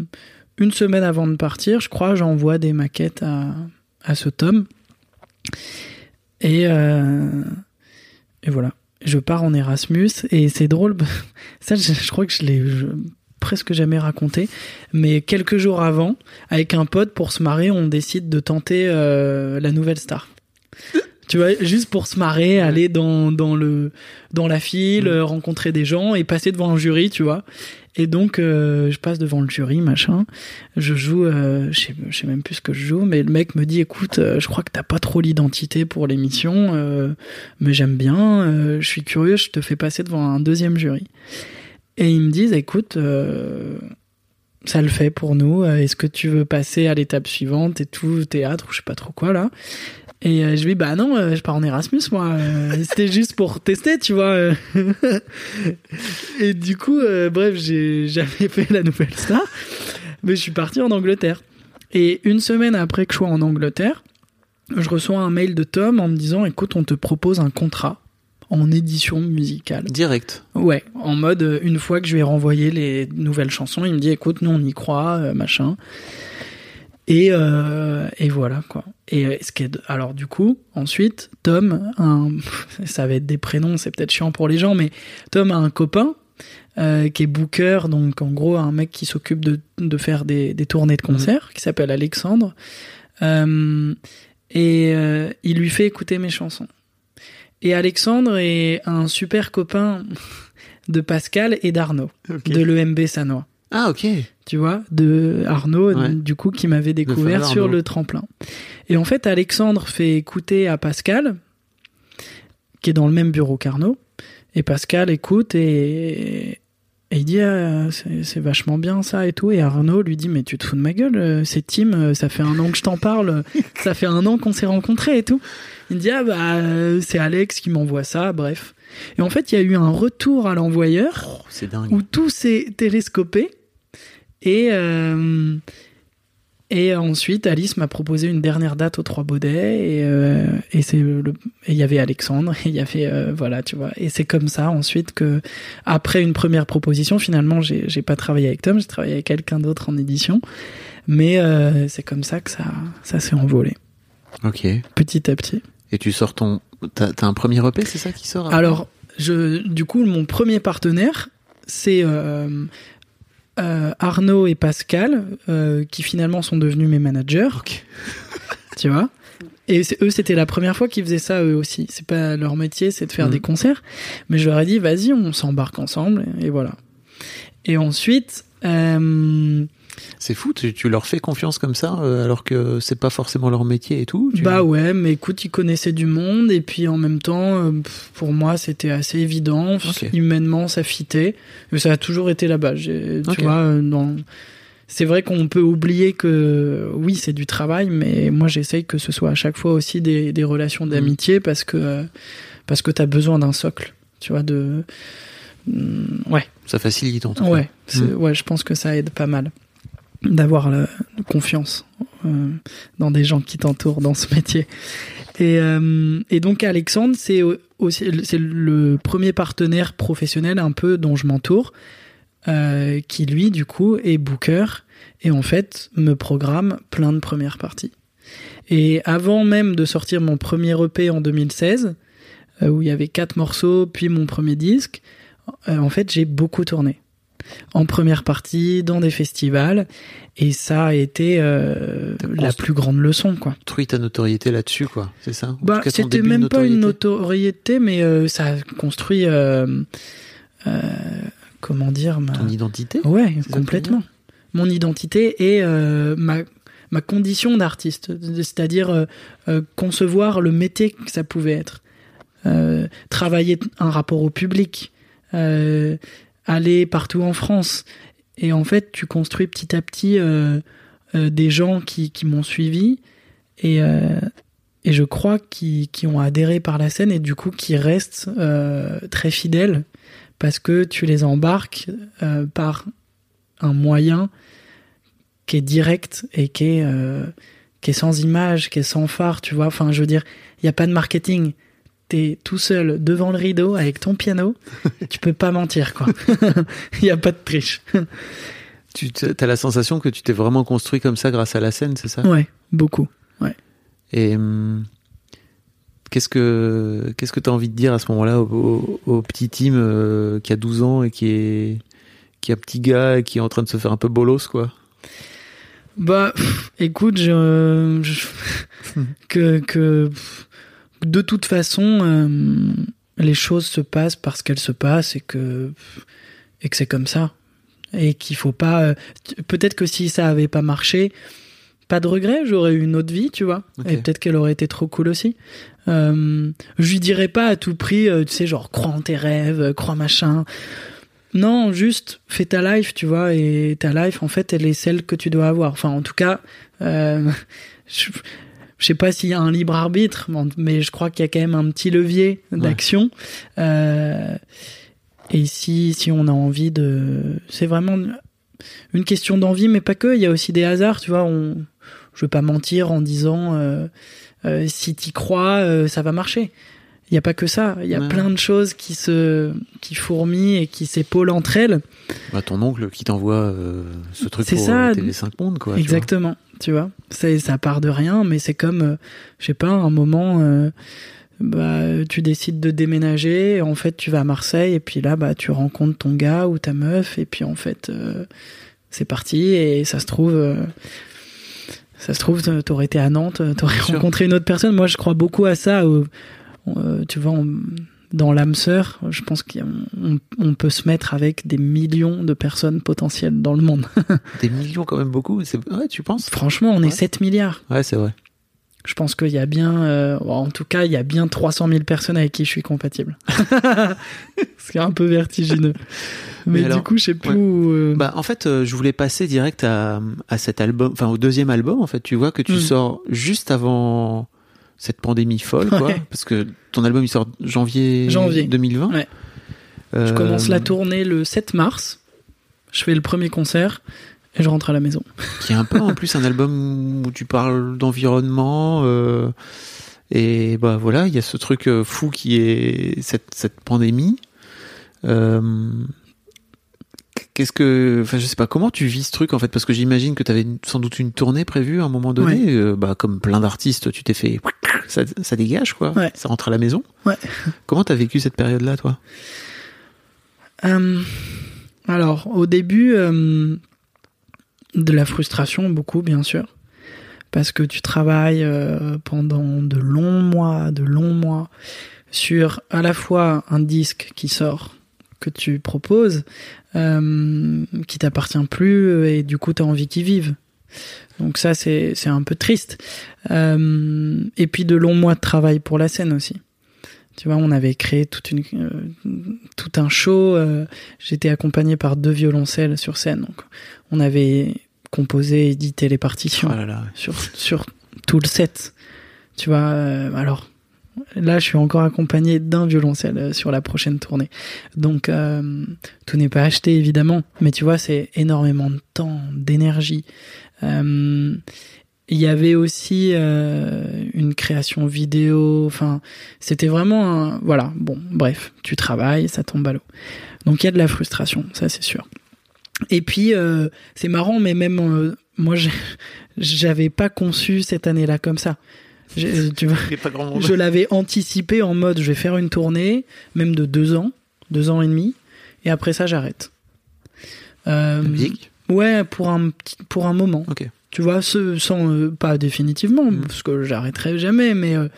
une semaine avant de partir, je crois, j'envoie des maquettes à, à ce tome. Et, euh, et voilà. Je pars en Erasmus et c'est drôle. <laughs> Ça, je, je crois que je l'ai presque jamais raconté. Mais quelques jours avant, avec un pote, pour se marrer, on décide de tenter euh, la nouvelle star. <laughs> Tu vois, juste pour se marrer, aller dans, dans, le, dans la file, rencontrer des gens et passer devant un jury, tu vois. Et donc, euh, je passe devant le jury, machin. Je joue, euh, je sais, je sais même plus ce que je joue, mais le mec me dit, écoute, euh, je crois que t'as pas trop l'identité pour l'émission, mais j'aime bien, je suis curieux, je te fais passer devant un deuxième jury. Et ils me disent, écoute, ça le fait pour nous, est-ce que tu veux passer à l'étape suivante et tout, théâtre ou je sais pas trop quoi là? Et euh, je lui dis bah non, euh, je pars en Erasmus moi. euh, <laughs> C'était juste pour tester, tu vois. <laughs> et du coup, bref, j'ai jamais fait la nouvelle star, mais je suis parti en Angleterre. Et une semaine après que je sois en Angleterre, je reçois un mail de Tom en me disant écoute, on te propose un contrat en édition musicale. Direct. Ouais, en mode une fois que je lui ai renvoyé les nouvelles chansons, il me dit écoute, nous on y croit, machin. Et, euh, et voilà quoi. Et euh, ce qui est alors du coup, ensuite, Tom, un, <laughs> ça va être des prénoms, c'est peut-être chiant pour les gens, mais Tom a un copain euh, qui est booker, donc en gros un mec qui s'occupe de, de faire des, des tournées de concerts, qui s'appelle Alexandre. Euh, et il lui fait écouter mes chansons. Et Alexandre est un super copain <laughs> de Pascal et d'Arnaud, de l'EMB Sanois. Ah, ok. Tu vois, de Arnaud, Ouais. du coup, qui m'avait découvert sur le tremplin. Et en fait, Alexandre fait écouter à Pascal, qui est dans le même bureau qu'Arnaud. Et Pascal écoute et, et il dit ah, c'est vachement bien ça et tout. Et Arnaud lui dit mais tu te fous de ma gueule, euh, c'est Tim, euh, ça fait un an que je t'en parle, <laughs> ça fait un an qu'on s'est rencontrés et tout. Il dit ah bah euh, c'est Alex qui m'envoie ça, bref. Et en fait il y a eu un retour à l'envoyeur Oh, où tout s'est télescopé et euh, et ensuite Alice m'a proposé une dernière date aux Trois Baudets et euh, et c'est il y avait Alexandre et il y avait euh, voilà tu vois et c'est comme ça ensuite que après une première proposition finalement j'ai j'ai pas travaillé avec Tom j'ai travaillé avec quelqu'un d'autre en édition mais c'est comme ça que ça ça s'est envolé Ok. petit à petit Et tu sors ton. T'as t'as un premier EP, c'est ça qui sort Alors, je, du coup, mon premier partenaire, c'est euh, euh, Arnaud et Pascal, euh, qui finalement sont devenus mes managers. <laughs> Tu vois? Et eux, c'était la première fois qu'ils faisaient ça eux aussi. C'est pas leur métier, c'est de faire Mhm. des concerts. Mais je leur ai dit, vas-y, on s'embarque ensemble, et voilà. Et ensuite, euh, C'est fou, tu, tu leur fais confiance comme ça, euh, alors que c'est pas forcément leur métier et tout. tu- Bah ouais, mais écoute, ils connaissaient du monde et puis en même temps, euh, pour moi, c'était assez évident. Humainement, ça fitait. Ça a toujours été là-bas. Tu vois, euh, dans... c'est vrai qu'on peut oublier que oui, c'est du travail, mais moi, j'essaye que ce soit à chaque fois aussi des, des relations d'amitié parce que parce que t'as besoin d'un socle. Tu vois, de Mm, ouais, Ça facilite en tout cas. ouais, Mm. ouais, je pense que ça aide pas mal d'avoir confiance euh, dans des gens qui t'entourent dans ce métier. Et, euh, et donc Alexandre, c'est au- aussi c'est le premier partenaire professionnel un peu dont je m'entoure, euh, qui lui du coup est booker et en fait me programme plein de premières parties. Et avant même de sortir mon premier EP en 2016, euh, où il y avait quatre morceaux, puis mon premier disque, euh, en fait j'ai beaucoup tourné en première partie dans des festivals et ça a été euh, la plus grande leçon quoi. Ta notoriété là-dessus, quoi. C'est ça? Bah, c'était même pas une notoriété? mais euh, ça a construit, euh, comment dire, ma... Ton identité? Ouais, complètement. Mon identité et ma ma condition d'artiste, c'est-à-dire concevoir le métier que ça pouvait être, travailler un rapport au public, euh, aller partout en France, et en fait, tu construis petit à petit euh, euh, des gens qui, qui m'ont suivi et euh, et je crois qui qui ont adhéré par la scène et du coup qui restent très fidèles parce que tu les embarques par un moyen qui est direct et qui est qui est sans image, qui est sans phare, tu vois. Enfin, je veux dire, il y a pas de marketing. T'es tout seul devant le rideau avec ton piano, <laughs> tu peux pas mentir quoi. Il <laughs> y a pas de triche. Tu as la sensation que tu t'es vraiment construit comme ça grâce à la scène, c'est ça? Ouais, beaucoup. Et hum, Qu'est-ce que qu'est-ce que t'as envie de dire à ce moment-là au, au, au petit Tim euh, qui a 12 ans et qui est qui est un petit gars et qui est en train de se faire un peu bolos quoi? Bah, pff, écoute, je, je- <laughs> que que pff, de toute façon, euh, les choses se passent parce qu'elles se passent et que et que c'est comme ça et qu'il faut pas. euh, Peut-être que si ça avait pas marché, pas de regret, j'aurais eu une autre vie, tu vois. Et peut-être qu'elle aurait été trop cool aussi. Euh, je lui dirais pas à tout prix, euh, tu sais, genre crois en tes rêves, crois machin. Non, juste fais ta life, tu vois, et ta life, en fait, elle est celle que tu dois avoir. Enfin, en tout cas, euh, <laughs> je, je sais pas s'il y a un libre arbitre, mais je crois qu'il y a quand même un petit levier d'action. Euh, et si, si on a envie de, c'est vraiment une question d'envie, mais pas que. Il y a aussi des hasards, tu vois. On, je veux pas mentir en disant euh, euh, si t'y crois, ça va marcher. Il y a pas que ça. Il y a Ouais. plein de choses qui se, qui fourmillent et qui s'épaulent entre elles. bah, ton oncle qui t'envoie euh, ce truc pour ça. euh, TV5 Monde quoi. Exactement, tu vois. C'est ça part de rien, mais c'est comme, euh, je sais pas, un moment, euh, bah, tu décides de déménager, en fait, tu vas à Marseille, et puis là, bah, tu rencontres ton gars ou ta meuf, et puis en fait, euh, c'est parti, et ça se trouve, ça se trouve, t'aurais été à Nantes, t'aurais rencontré une autre personne. Moi, je crois beaucoup à ça. Euh, tu vois, on- dans l'âme sœur, je pense qu'on on- on peut se mettre avec des millions de personnes potentielles dans le monde. <laughs> des millions quand même beaucoup c'est ouais tu penses? Franchement, on Ouais. est 7 milliards. ouais c'est vrai Je pense qu'il y a bien, euh, en tout cas, il y a bien 300 000 personnes avec qui je suis compatible. <laughs> C'est un peu vertigineux. <laughs> Mais, Mais alors, du coup, je sais plus ouais. où. euh, Bah en fait, euh, je voulais passer direct à, à cet album, enfin au deuxième album. En fait, tu vois que tu Mm. sors juste avant cette pandémie folle, quoi. Parce que ton album il sort janvier, Janvier. 2020. Ouais. Euh, Je commence la tournée le 7 mars. Je fais le premier concert et je rentre à la maison. Qui est un peu en <laughs> plus un album où tu parles d'environnement. euh, et bah voilà, il y a ce truc euh, fou qui est cette, cette pandémie. Euh, Qu'est-ce que, enfin, je sais pas comment tu vis ce truc en fait, parce que j'imagine que tu avais sans doute une tournée prévue à un moment donné. Euh, bah, comme plein d'artistes, tu t'es fait, ça, ça dégage quoi, Ouais. ça rentre à la maison. Ouais. Comment t'as vécu cette période-là, toi? Euh, alors, au début, euh, de la frustration, beaucoup, bien sûr. Parce que tu travailles pendant de longs mois, de longs mois, sur à la fois un disque qui sort, que tu proposes, euh, qui t'appartient plus, et du coup, tu as envie qu'il vive. Donc ça, c'est c'est un peu triste. Euh, et puis de longs mois de travail pour la scène aussi. Tu vois, on avait créé toute une, euh, tout un show. J'étais accompagné par deux violoncelles sur scène. Donc, on avait composé, édité les partitions Oh là là. sur, sur tout le set. Tu vois, alors là, je suis encore accompagné d'un violoncelle euh, sur la prochaine tournée. Donc, euh, tout n'est pas acheté, évidemment. Mais tu vois, c'est énormément de temps, d'énergie. Euh, il y avait aussi une création vidéo. Enfin, c'était vraiment un... Voilà, bon, bref, tu travailles, ça tombe à l'eau. Donc, il y a de la frustration, ça, c'est sûr. Et puis, c'est marrant, mais même moi, <laughs> j'avais pas conçu cette année-là comme ça. J'ai- Tu vois, je l'avais anticipé en mode je vais faire une tournée, même de deux ans, deux ans et demi, et après ça j'arrête. Euh, musique? ouais, pour un pour un moment. Tu vois, ce- sans euh, pas définitivement, Mm. parce que j'arrêterai jamais, mais euh,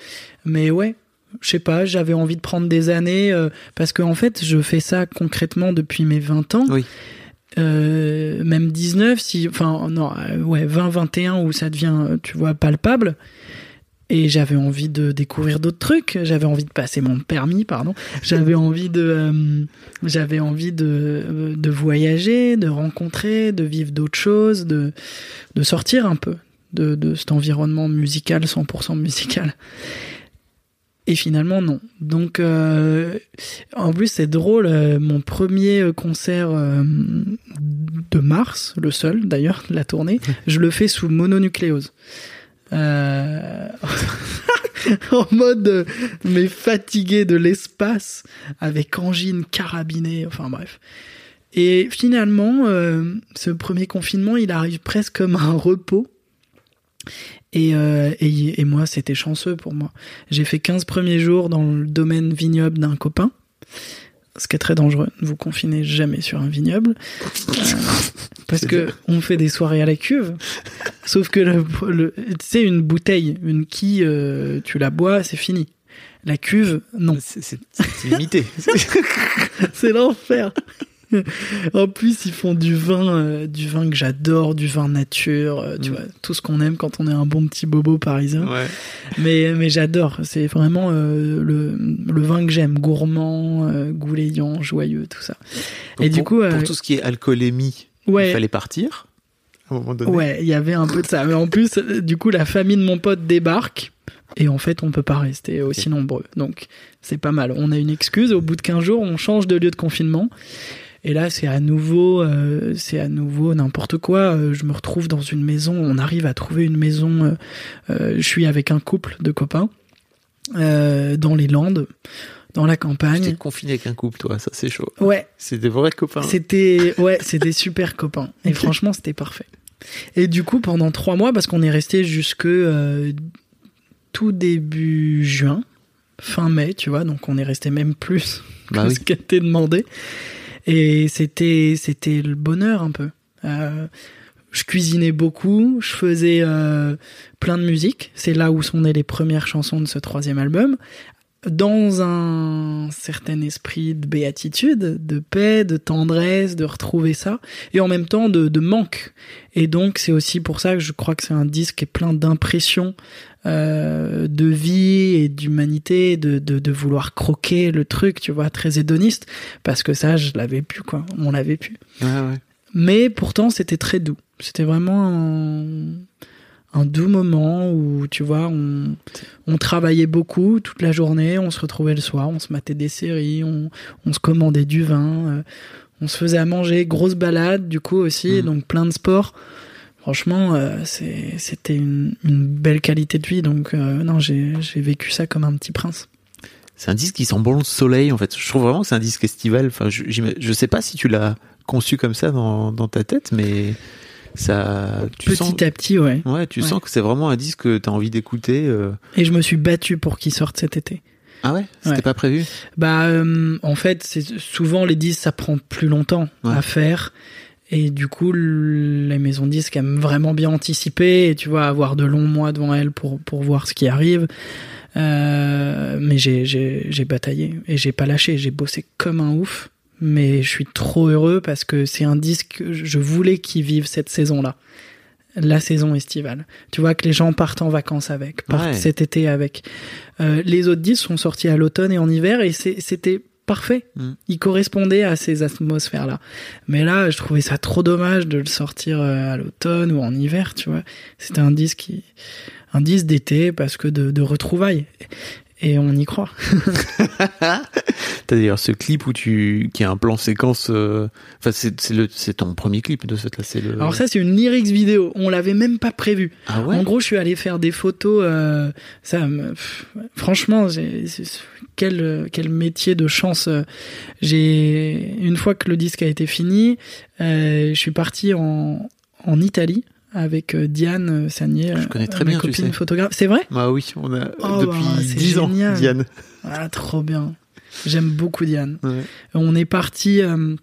mais ouais, je sais pas, j'avais envie de prendre des années euh, parce que en fait, je fais ça concrètement depuis mes 20 ans. Oui. Euh, même 19 si enfin non euh, ouais 20 21 où ça devient euh, tu vois palpable et j'avais envie de découvrir d'autres trucs. J'avais envie de passer mon permis pardon. J'avais envie de euh, j'avais envie de euh, de voyager de rencontrer de vivre d'autres choses de de sortir un peu de de cet environnement musical 100% musical. Et finalement non. Donc euh, en plus c'est drôle euh, mon premier concert euh, de mars le seul d'ailleurs de la tournée je le fais sous mononucléose euh, <laughs> en mode euh, mais fatigué de l'espace avec angine carabinée enfin bref et finalement euh, ce premier confinement il arrive presque comme un repos Et, et, et moi, c'était chanceux pour moi. J'ai fait 15 premiers jours dans le domaine vignoble d'un copain. Ce qui est très dangereux. Ne vous confinez jamais sur un vignoble. Euh, parce que on fait des soirées à la cuve. Sauf que le, le- tu sais, une bouteille, une quille, euh, tu la bois, c'est fini. La cuve, non. C'est- C'est c'est limité. <laughs> c'est l'enfer. <laughs> en plus, ils font du vin, euh, du vin que j'adore, du vin nature, euh, tu Mm. vois, tout ce qu'on aime quand on est un bon petit bobo parisien. ouais. Mais, mais j'adore. C'est vraiment euh, le, le vin que j'aime, gourmand, goulayant, joyeux, tout ça. Et Donc, du pour, coup, pour tout ce qui est alcoolémie, Ouais. il fallait partir à un moment donné. Ouais, il y avait un peu de ça. Mais en plus, du coup, la famille de mon pote débarque. Et en fait, on peut pas rester aussi nombreux. Donc, c'est pas mal. On a une excuse. Au bout de 15 jours, on change de lieu de confinement. Et là, c'est à nouveau, euh, c'est à nouveau n'importe quoi. Euh, je me retrouve dans une maison. On arrive à trouver une maison. euh, je suis avec un couple de copains dans les Landes, dans la J'étais campagne. confiné avec un couple, toi, ça c'est chaud. Ouais, C'est des vrais copains. c'était <laughs> ouais, c'est des super copains. Et franchement, c'était parfait. Et du coup, pendant trois mois, parce qu'on est resté jusque euh, tout début juin, fin mai, tu vois, donc on est resté même plus que Bah oui. ce qui était demandé. Et c'était c'était le bonheur un peu. Euh, je cuisinais beaucoup, je faisais euh, plein de musique. C'est là où sont nées les premières chansons de ce troisième album. Dans un certain esprit de béatitude, de paix, de tendresse, de retrouver ça, et en même temps de, de manque. Et donc c'est aussi pour ça que je crois que c'est un disque qui est plein d'impressions euh, de vie et d'humanité, de, de, de vouloir croquer le truc, tu vois, très hédoniste, parce que ça, je l'avais plus, quoi. On l'avait plus. Ouais, ouais. Mais pourtant, c'était très doux. C'était vraiment un, un doux moment où, tu vois, on, on travaillait beaucoup toute la journée, on se retrouvait le soir, on se matait des séries, on, on se commandait du vin, euh, on se faisait à manger, grosse balade, du coup aussi, Mhm. donc plein de sports. Franchement, euh, c'était une, une belle qualité de vie, donc euh, non, j'ai vécu ça comme un petit prince. C'est un disque qui sent bon le soleil, en fait. Je trouve vraiment que c'est un disque estival. Enfin, je, je sais pas si tu l'as conçu comme ça dans, dans ta tête, mais ça. Tu Petit sens, à petit, ouais. ouais, tu Ouais. sens que c'est vraiment un disque que t'as envie d'écouter. euh. Et je me suis battu pour qu'il sorte cet été. Ah ouais? C'était Ouais. pas prévu? Bah, en fait, c'est souvent les disques, ça prend plus longtemps Ouais. à faire. Et du coup, les maisons disques aiment vraiment bien anticiper et tu vois, avoir de longs mois devant elles pour, pour voir ce qui arrive. Euh, mais j'ai, j'ai, j'ai bataillé et j'ai pas lâché. J'ai bossé comme un ouf. Mais je suis trop heureux parce que c'est un disque, que je voulais qu'il vive cette saison-là. La saison estivale. Tu vois, que les gens partent en vacances avec, partent Ouais. cet été avec. Euh, les autres disques sont sortis à l'automne et en hiver et c'était parfait. Mm. Il correspondait à ces atmosphères-là. Mais là, je trouvais ça trop dommage de le sortir euh, à l'automne ou en hiver, tu vois. C'était un disque qui, un disque d'été parce que de, de retrouvailles. Et on y croit. <laughs> T'as d'ailleurs ce clip où tu, qui a un plan séquence. euh, Enfin, c'est c'est le, c'est ton premier clip de cette là. C'est le. Alors ça, c'est une lyrics vidéo. On l'avait même pas prévu. ah ouais. En gros, je suis allé faire des photos. euh, ça, me- pff, franchement, j'ai- c'est- quel quel métier de chance. J'ai une fois que le disque a été fini, euh, je suis parti en en Italie avec Diane Sagnier, Je connais très ma bien, tu copine sais. photographe. C'est vrai? Bah oui, on a Oh, depuis bah, c'est 10 ans. Diane. Ah, trop bien. J'aime beaucoup Diane. Ouais. On est partis euh,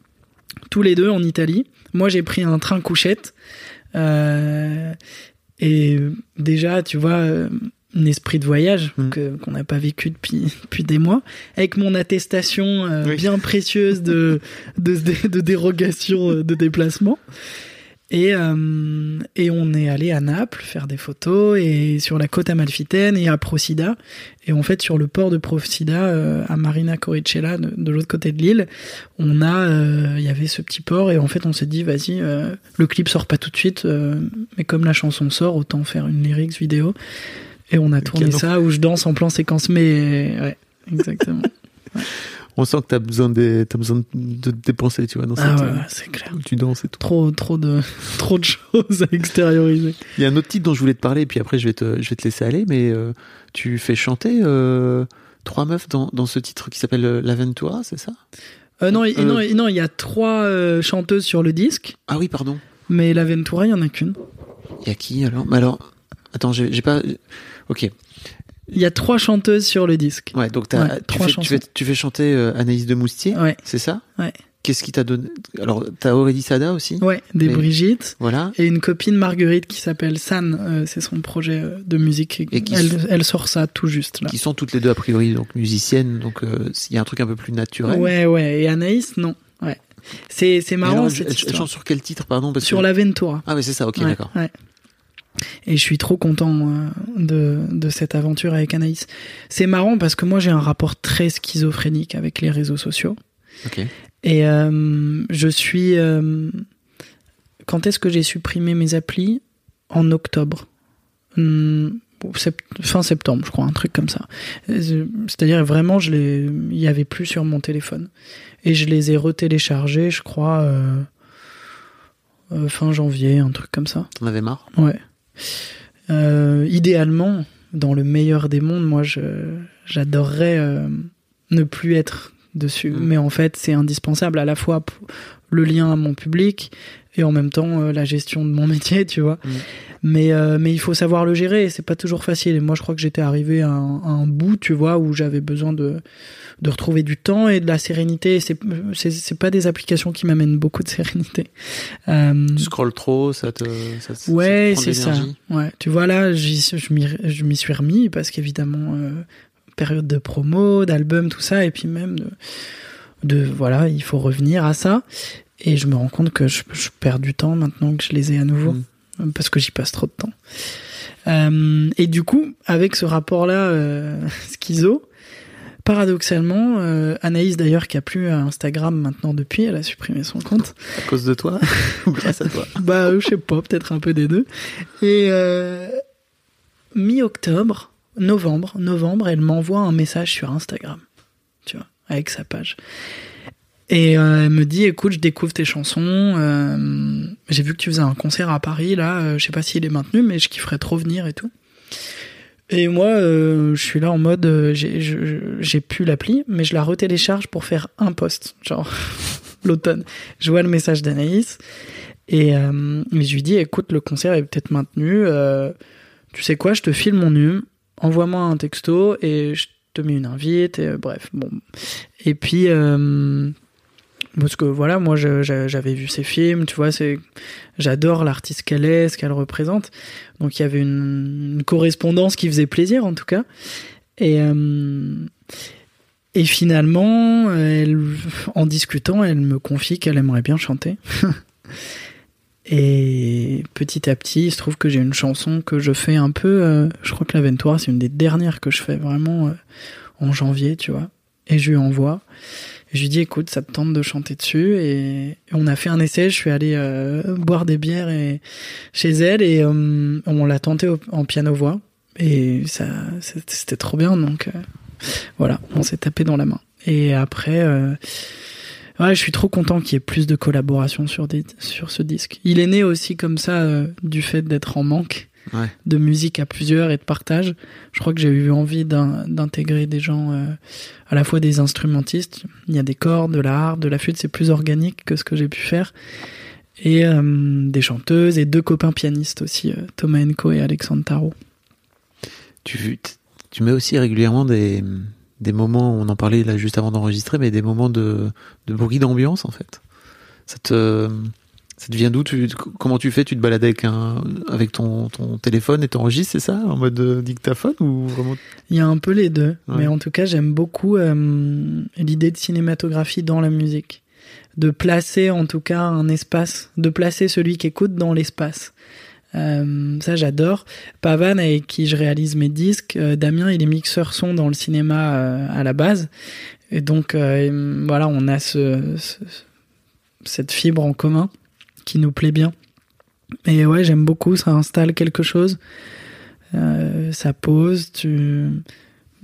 tous les deux en Italie. Moi, j'ai pris un train couchette. Euh, et déjà, tu vois, euh, un esprit de voyage Mm. que qu'on n'a pas vécu depuis <laughs> depuis des mois, avec mon attestation euh, Oui. bien précieuse de de, de, dérogation de déplacement. Et, euh, et on est allé à Naples faire des photos et sur la côte amalfitaine et à Procida. Et en fait, sur le port de Procida, euh, à Marina Coricella, de, de l'autre côté de l'île, on a, euh, il y avait ce petit port et en fait, on s'est dit, vas-y, le clip sort pas tout de suite, mais comme la chanson sort, autant faire une lyrics vidéo. Et on a tourné ça où je danse en plan séquence, mais ouais, exactement. <laughs> On sent que t'as besoin de, t'as besoin de te dépenser, tu vois, dans ah cette, ouais, euh, c'est clair. où tu danses et tout. Trop, trop de, <laughs> trop de choses à extérioriser. Il y a un autre titre dont je voulais te parler, et puis après je vais te, je vais te laisser aller, mais euh, tu fais chanter euh, trois meufs dans, dans ce titre qui s'appelle L'Aventura, c'est ça? Non, il- non, non, il y a trois chanteuses sur le disque, Ah oui, pardon. mais la Ventura, il y en a qu'une. Il y a qui alors? Mais alors, Attends, j'ai pas. Ok. Il y a trois chanteuses sur le disque. Ouais, donc Ouais, tu, trois fais, tu, fais, tu fais chanter euh, Anaïs de Moustier, Ouais, c'est ça? Ouais. Qu'est-ce qui t'a donné Alors, t'as Aurélie Sada aussi? Ouais, des Mais- Brigitte. Voilà. Et une copine Marguerite qui s'appelle San, euh, c'est son projet euh, de musique. Et qui elle, s- elle sort ça tout juste là. Qui sont toutes les deux a priori donc musiciennes, donc euh, il y a un truc un peu plus naturel. Ouais, ouais. Et Anaïs, non. Ouais. C'est marrant alors, cette elle, elle chante sur quel titre, pardon? Parce Sur que- la Ventura. Ah, mais c'est ça, ok, Ouais, d'accord. ouais. Et je suis trop content euh, de, de cette aventure avec Anaïs. C'est marrant parce que moi j'ai un rapport très schizophrénique avec les réseaux sociaux. Ok. Et euh, je suis... euh, quand est-ce que j'ai supprimé mes applis? En octobre. Hum, sept- fin septembre, je crois, un truc comme ça. C'est-à-dire vraiment, je les, il y avait plus sur mon téléphone. Et je les ai retéléchargés, je crois, euh, fin janvier, un truc comme ça. T'en avais marre? Ouais. Euh, idéalement, dans le meilleur des mondes, moi, j'adorerais euh, ne plus être dessus. Mm. Mais en fait, c'est indispensable à la fois pour le lien à mon public et en même temps euh, la gestion de mon <laughs> métier, tu vois. Mm. Mais, euh, mais il faut savoir le gérer et c'est pas toujours facile. Et moi, je crois que j'étais arrivé à un, à un bout, tu vois, où j'avais besoin de, de retrouver du temps et de la sérénité. C'est, c'est, c'est pas des applications qui m'amènent beaucoup de <laughs> sérénité. Euh, Tu scrolles trop, ça te. Ça, te- Ouais, ça te c'est ça. Ouais, tu vois là, j'y- je m'y je m'y suis remis parce qu'évidemment euh, période de promo, d'album, tout ça, et puis même de, de voilà, il faut revenir à ça. Et je me rends compte que je, je perds du temps maintenant que je les ai à nouveau Mm. parce que j'y passe trop de temps. Euh, et du coup, avec ce rapport-là euh, <laughs> schizo, paradoxalement, euh, Anaïs d'ailleurs qui a plus Instagram maintenant depuis, elle a supprimé son compte. À cause de toi <laughs> Ou grâce à toi Bah, je sais pas, peut-être un peu des deux. Et mi-octobre, novembre, novembre, elle m'envoie un message sur Instagram, tu vois, avec sa page. Et euh, elle me dit, écoute, je découvre tes chansons. euh, J'ai vu que tu faisais un concert à Paris, là. euh, je sais pas s'il est maintenu, mais je kifferais trop venir et tout. Et moi, euh, je suis là en mode, j'ai plus l'appli, mais je la retélécharge pour faire un post, genre <laughs> l'automne. Je vois le message d'Anaïs et je lui dis, écoute, le concert est peut-être maintenu. tu sais quoi, je te file mon num, envoie-moi un texto et je te mets une invite. Et, bref, bon. Et puis, parce que voilà, moi j'avais vu ses films, tu vois, j'adore l'artiste qu'elle est, ce qu'elle représente. Donc il y avait une, correspondance qui faisait plaisir en tout cas. Et, euh, et finalement, en discutant, elle me confie qu'elle aimerait bien chanter. <laughs> Et petit à petit, il se trouve que j'ai une chanson que je fais un peu. euh, je crois que la Ventura, c'est une des dernières que je fais vraiment euh, en janvier, tu vois. Et je lui envoie. Je lui dis, écoute, ça te tente de chanter dessus. Et, on a fait un essai. Je suis allé euh, boire des bières chez elle et euh, on l'a tenté en piano-voix. Et ça, c'était trop bien. Donc euh, voilà, on s'est tapé dans la main. Et après. Ouais, je suis trop content qu'il y ait plus de collaborations sur, sur ce disque. Il est né aussi comme ça du fait d'être en manque Ouais. de musique à plusieurs et de partage. Je crois que j'ai eu envie d'in- d'intégrer des gens, euh, à la fois des instrumentistes. Il y a des cordes, de la harpe, de la flûte, c'est plus organique que ce que j'ai pu faire. Et euh, des chanteuses et deux copains pianistes aussi, euh, Thomas Enko et Alexandre Tarot. Tu, tu mets aussi régulièrement des, des moments, on en parlait là juste avant d'enregistrer, mais des moments de, de bruit d'ambiance en fait. Ça te, ça te vient d'où tu, Comment tu fais? Tu te balades avec, un, avec ton, ton téléphone et t'enregistres, c'est ça? En mode euh, dictaphone ou vraiment? Il y a un peu les deux, Ouais. mais en tout cas j'aime beaucoup euh, l'idée de cinématographie dans la musique, de placer en tout cas un espace, de placer celui qui écoute dans l'espace. Euh, ça j'adore. Pavan avec qui je réalise mes disques, Damien il est mixeur son dans le cinéma à la base, et donc voilà on a ce, ce- cette fibre en commun qui nous plaît bien. Et ouais j'aime beaucoup, ça installe quelque chose, euh, ça pose, tu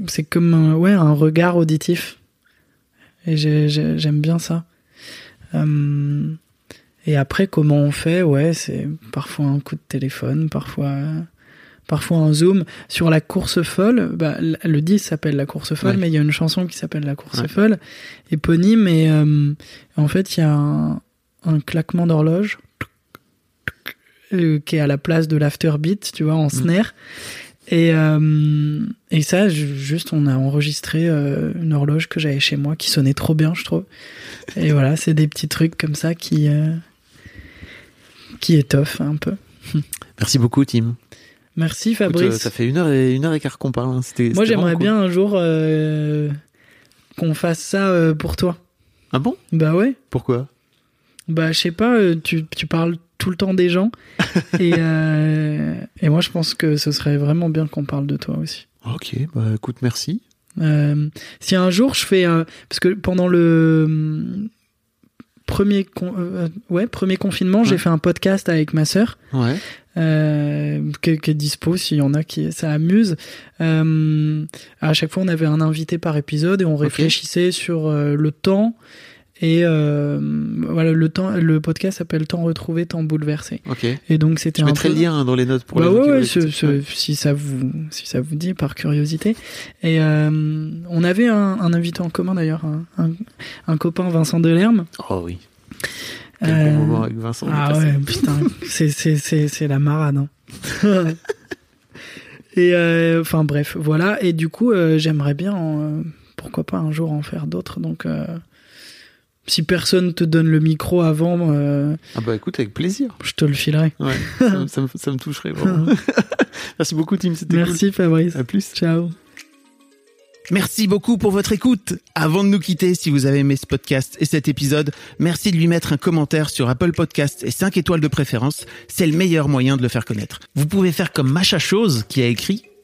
c'est comme un, ouais, un regard auditif. Et j'ai- j'ai- j'aime bien ça. Euh, et après, comment on fait? Ouais, c'est parfois un coup de téléphone, parfois, parfois un zoom. Sur la course folle, bah, le disque s'appelle La course folle, Ouais. mais il y a une chanson qui s'appelle La course Ouais. folle, éponyme. Et euh, en fait, il y a un, un claquement d'horloge. euh, qui est à la place de l'afterbeat, tu vois, en snare. Et, euh, et ça, ju- juste, on a enregistré euh, une horloge que j'avais chez moi qui sonnait trop bien, je trouve. Et voilà, c'est des petits trucs comme ça qui, euh, qui étoffent un peu. Merci beaucoup, Tim. Merci Écoute, Fabrice. ça fait une heure et une heure et quart qu'on parle. hein. C'était. Moi, j'aimerais bien un jour qu'on fasse ça pour toi. Ah bon? Bah ouais. Pourquoi? Bah, je sais pas, euh, tu, tu parles tout le temps des gens. <laughs> et, euh, et moi, je pense que ce serait vraiment bien qu'on parle de toi aussi. Ok, bah écoute, merci. Euh, si un jour je fais un. Parce que pendant le. Premier, con- euh, ouais, premier confinement, j'ai fait un podcast avec ma sœur. Ouais. euh, qui, qui est dispo s'il y en a qui ça amuse. Euh, à chaque fois, on avait un invité par épisode et on réfléchissait sur euh, le temps et euh, voilà le temps. Le podcast s'appelle Temps retrouvé, temps bouleversé. Ok. Et donc c'était Je mettrai peu... le lien hein, dans les notes pour Bah les ouais, ouais, ce- ce- si ça vous si ça vous dit par curiosité. Et euh, on avait un, un invité en commun d'ailleurs, un, un, un copain Vincent Delerme. Oh oui. Quel Euh, bon moment avec Vincent. Ah ouais, putain, <laughs> c'est c'est c'est c'est la marade. hein. <laughs> et euh, enfin bref, voilà. Et du coup, euh, j'aimerais bien, euh, pourquoi pas un jour en faire d'autres. Donc, euh, si personne te donne le micro avant, euh, Ah bah écoute, avec plaisir. je te le filerai. Ouais, ça, me- ça me, ça me toucherait vraiment. <laughs> <laughs> Merci beaucoup, Tim. C'était cool. Merci Fabrice. À plus. Ciao. Merci beaucoup pour votre écoute. Avant de nous quitter, si vous avez aimé ce podcast et cet épisode, merci de lui mettre un commentaire sur Apple Podcast et 5 étoiles de préférence. C'est le meilleur moyen de le faire connaître. Vous pouvez faire comme Macha Chose qui a écrit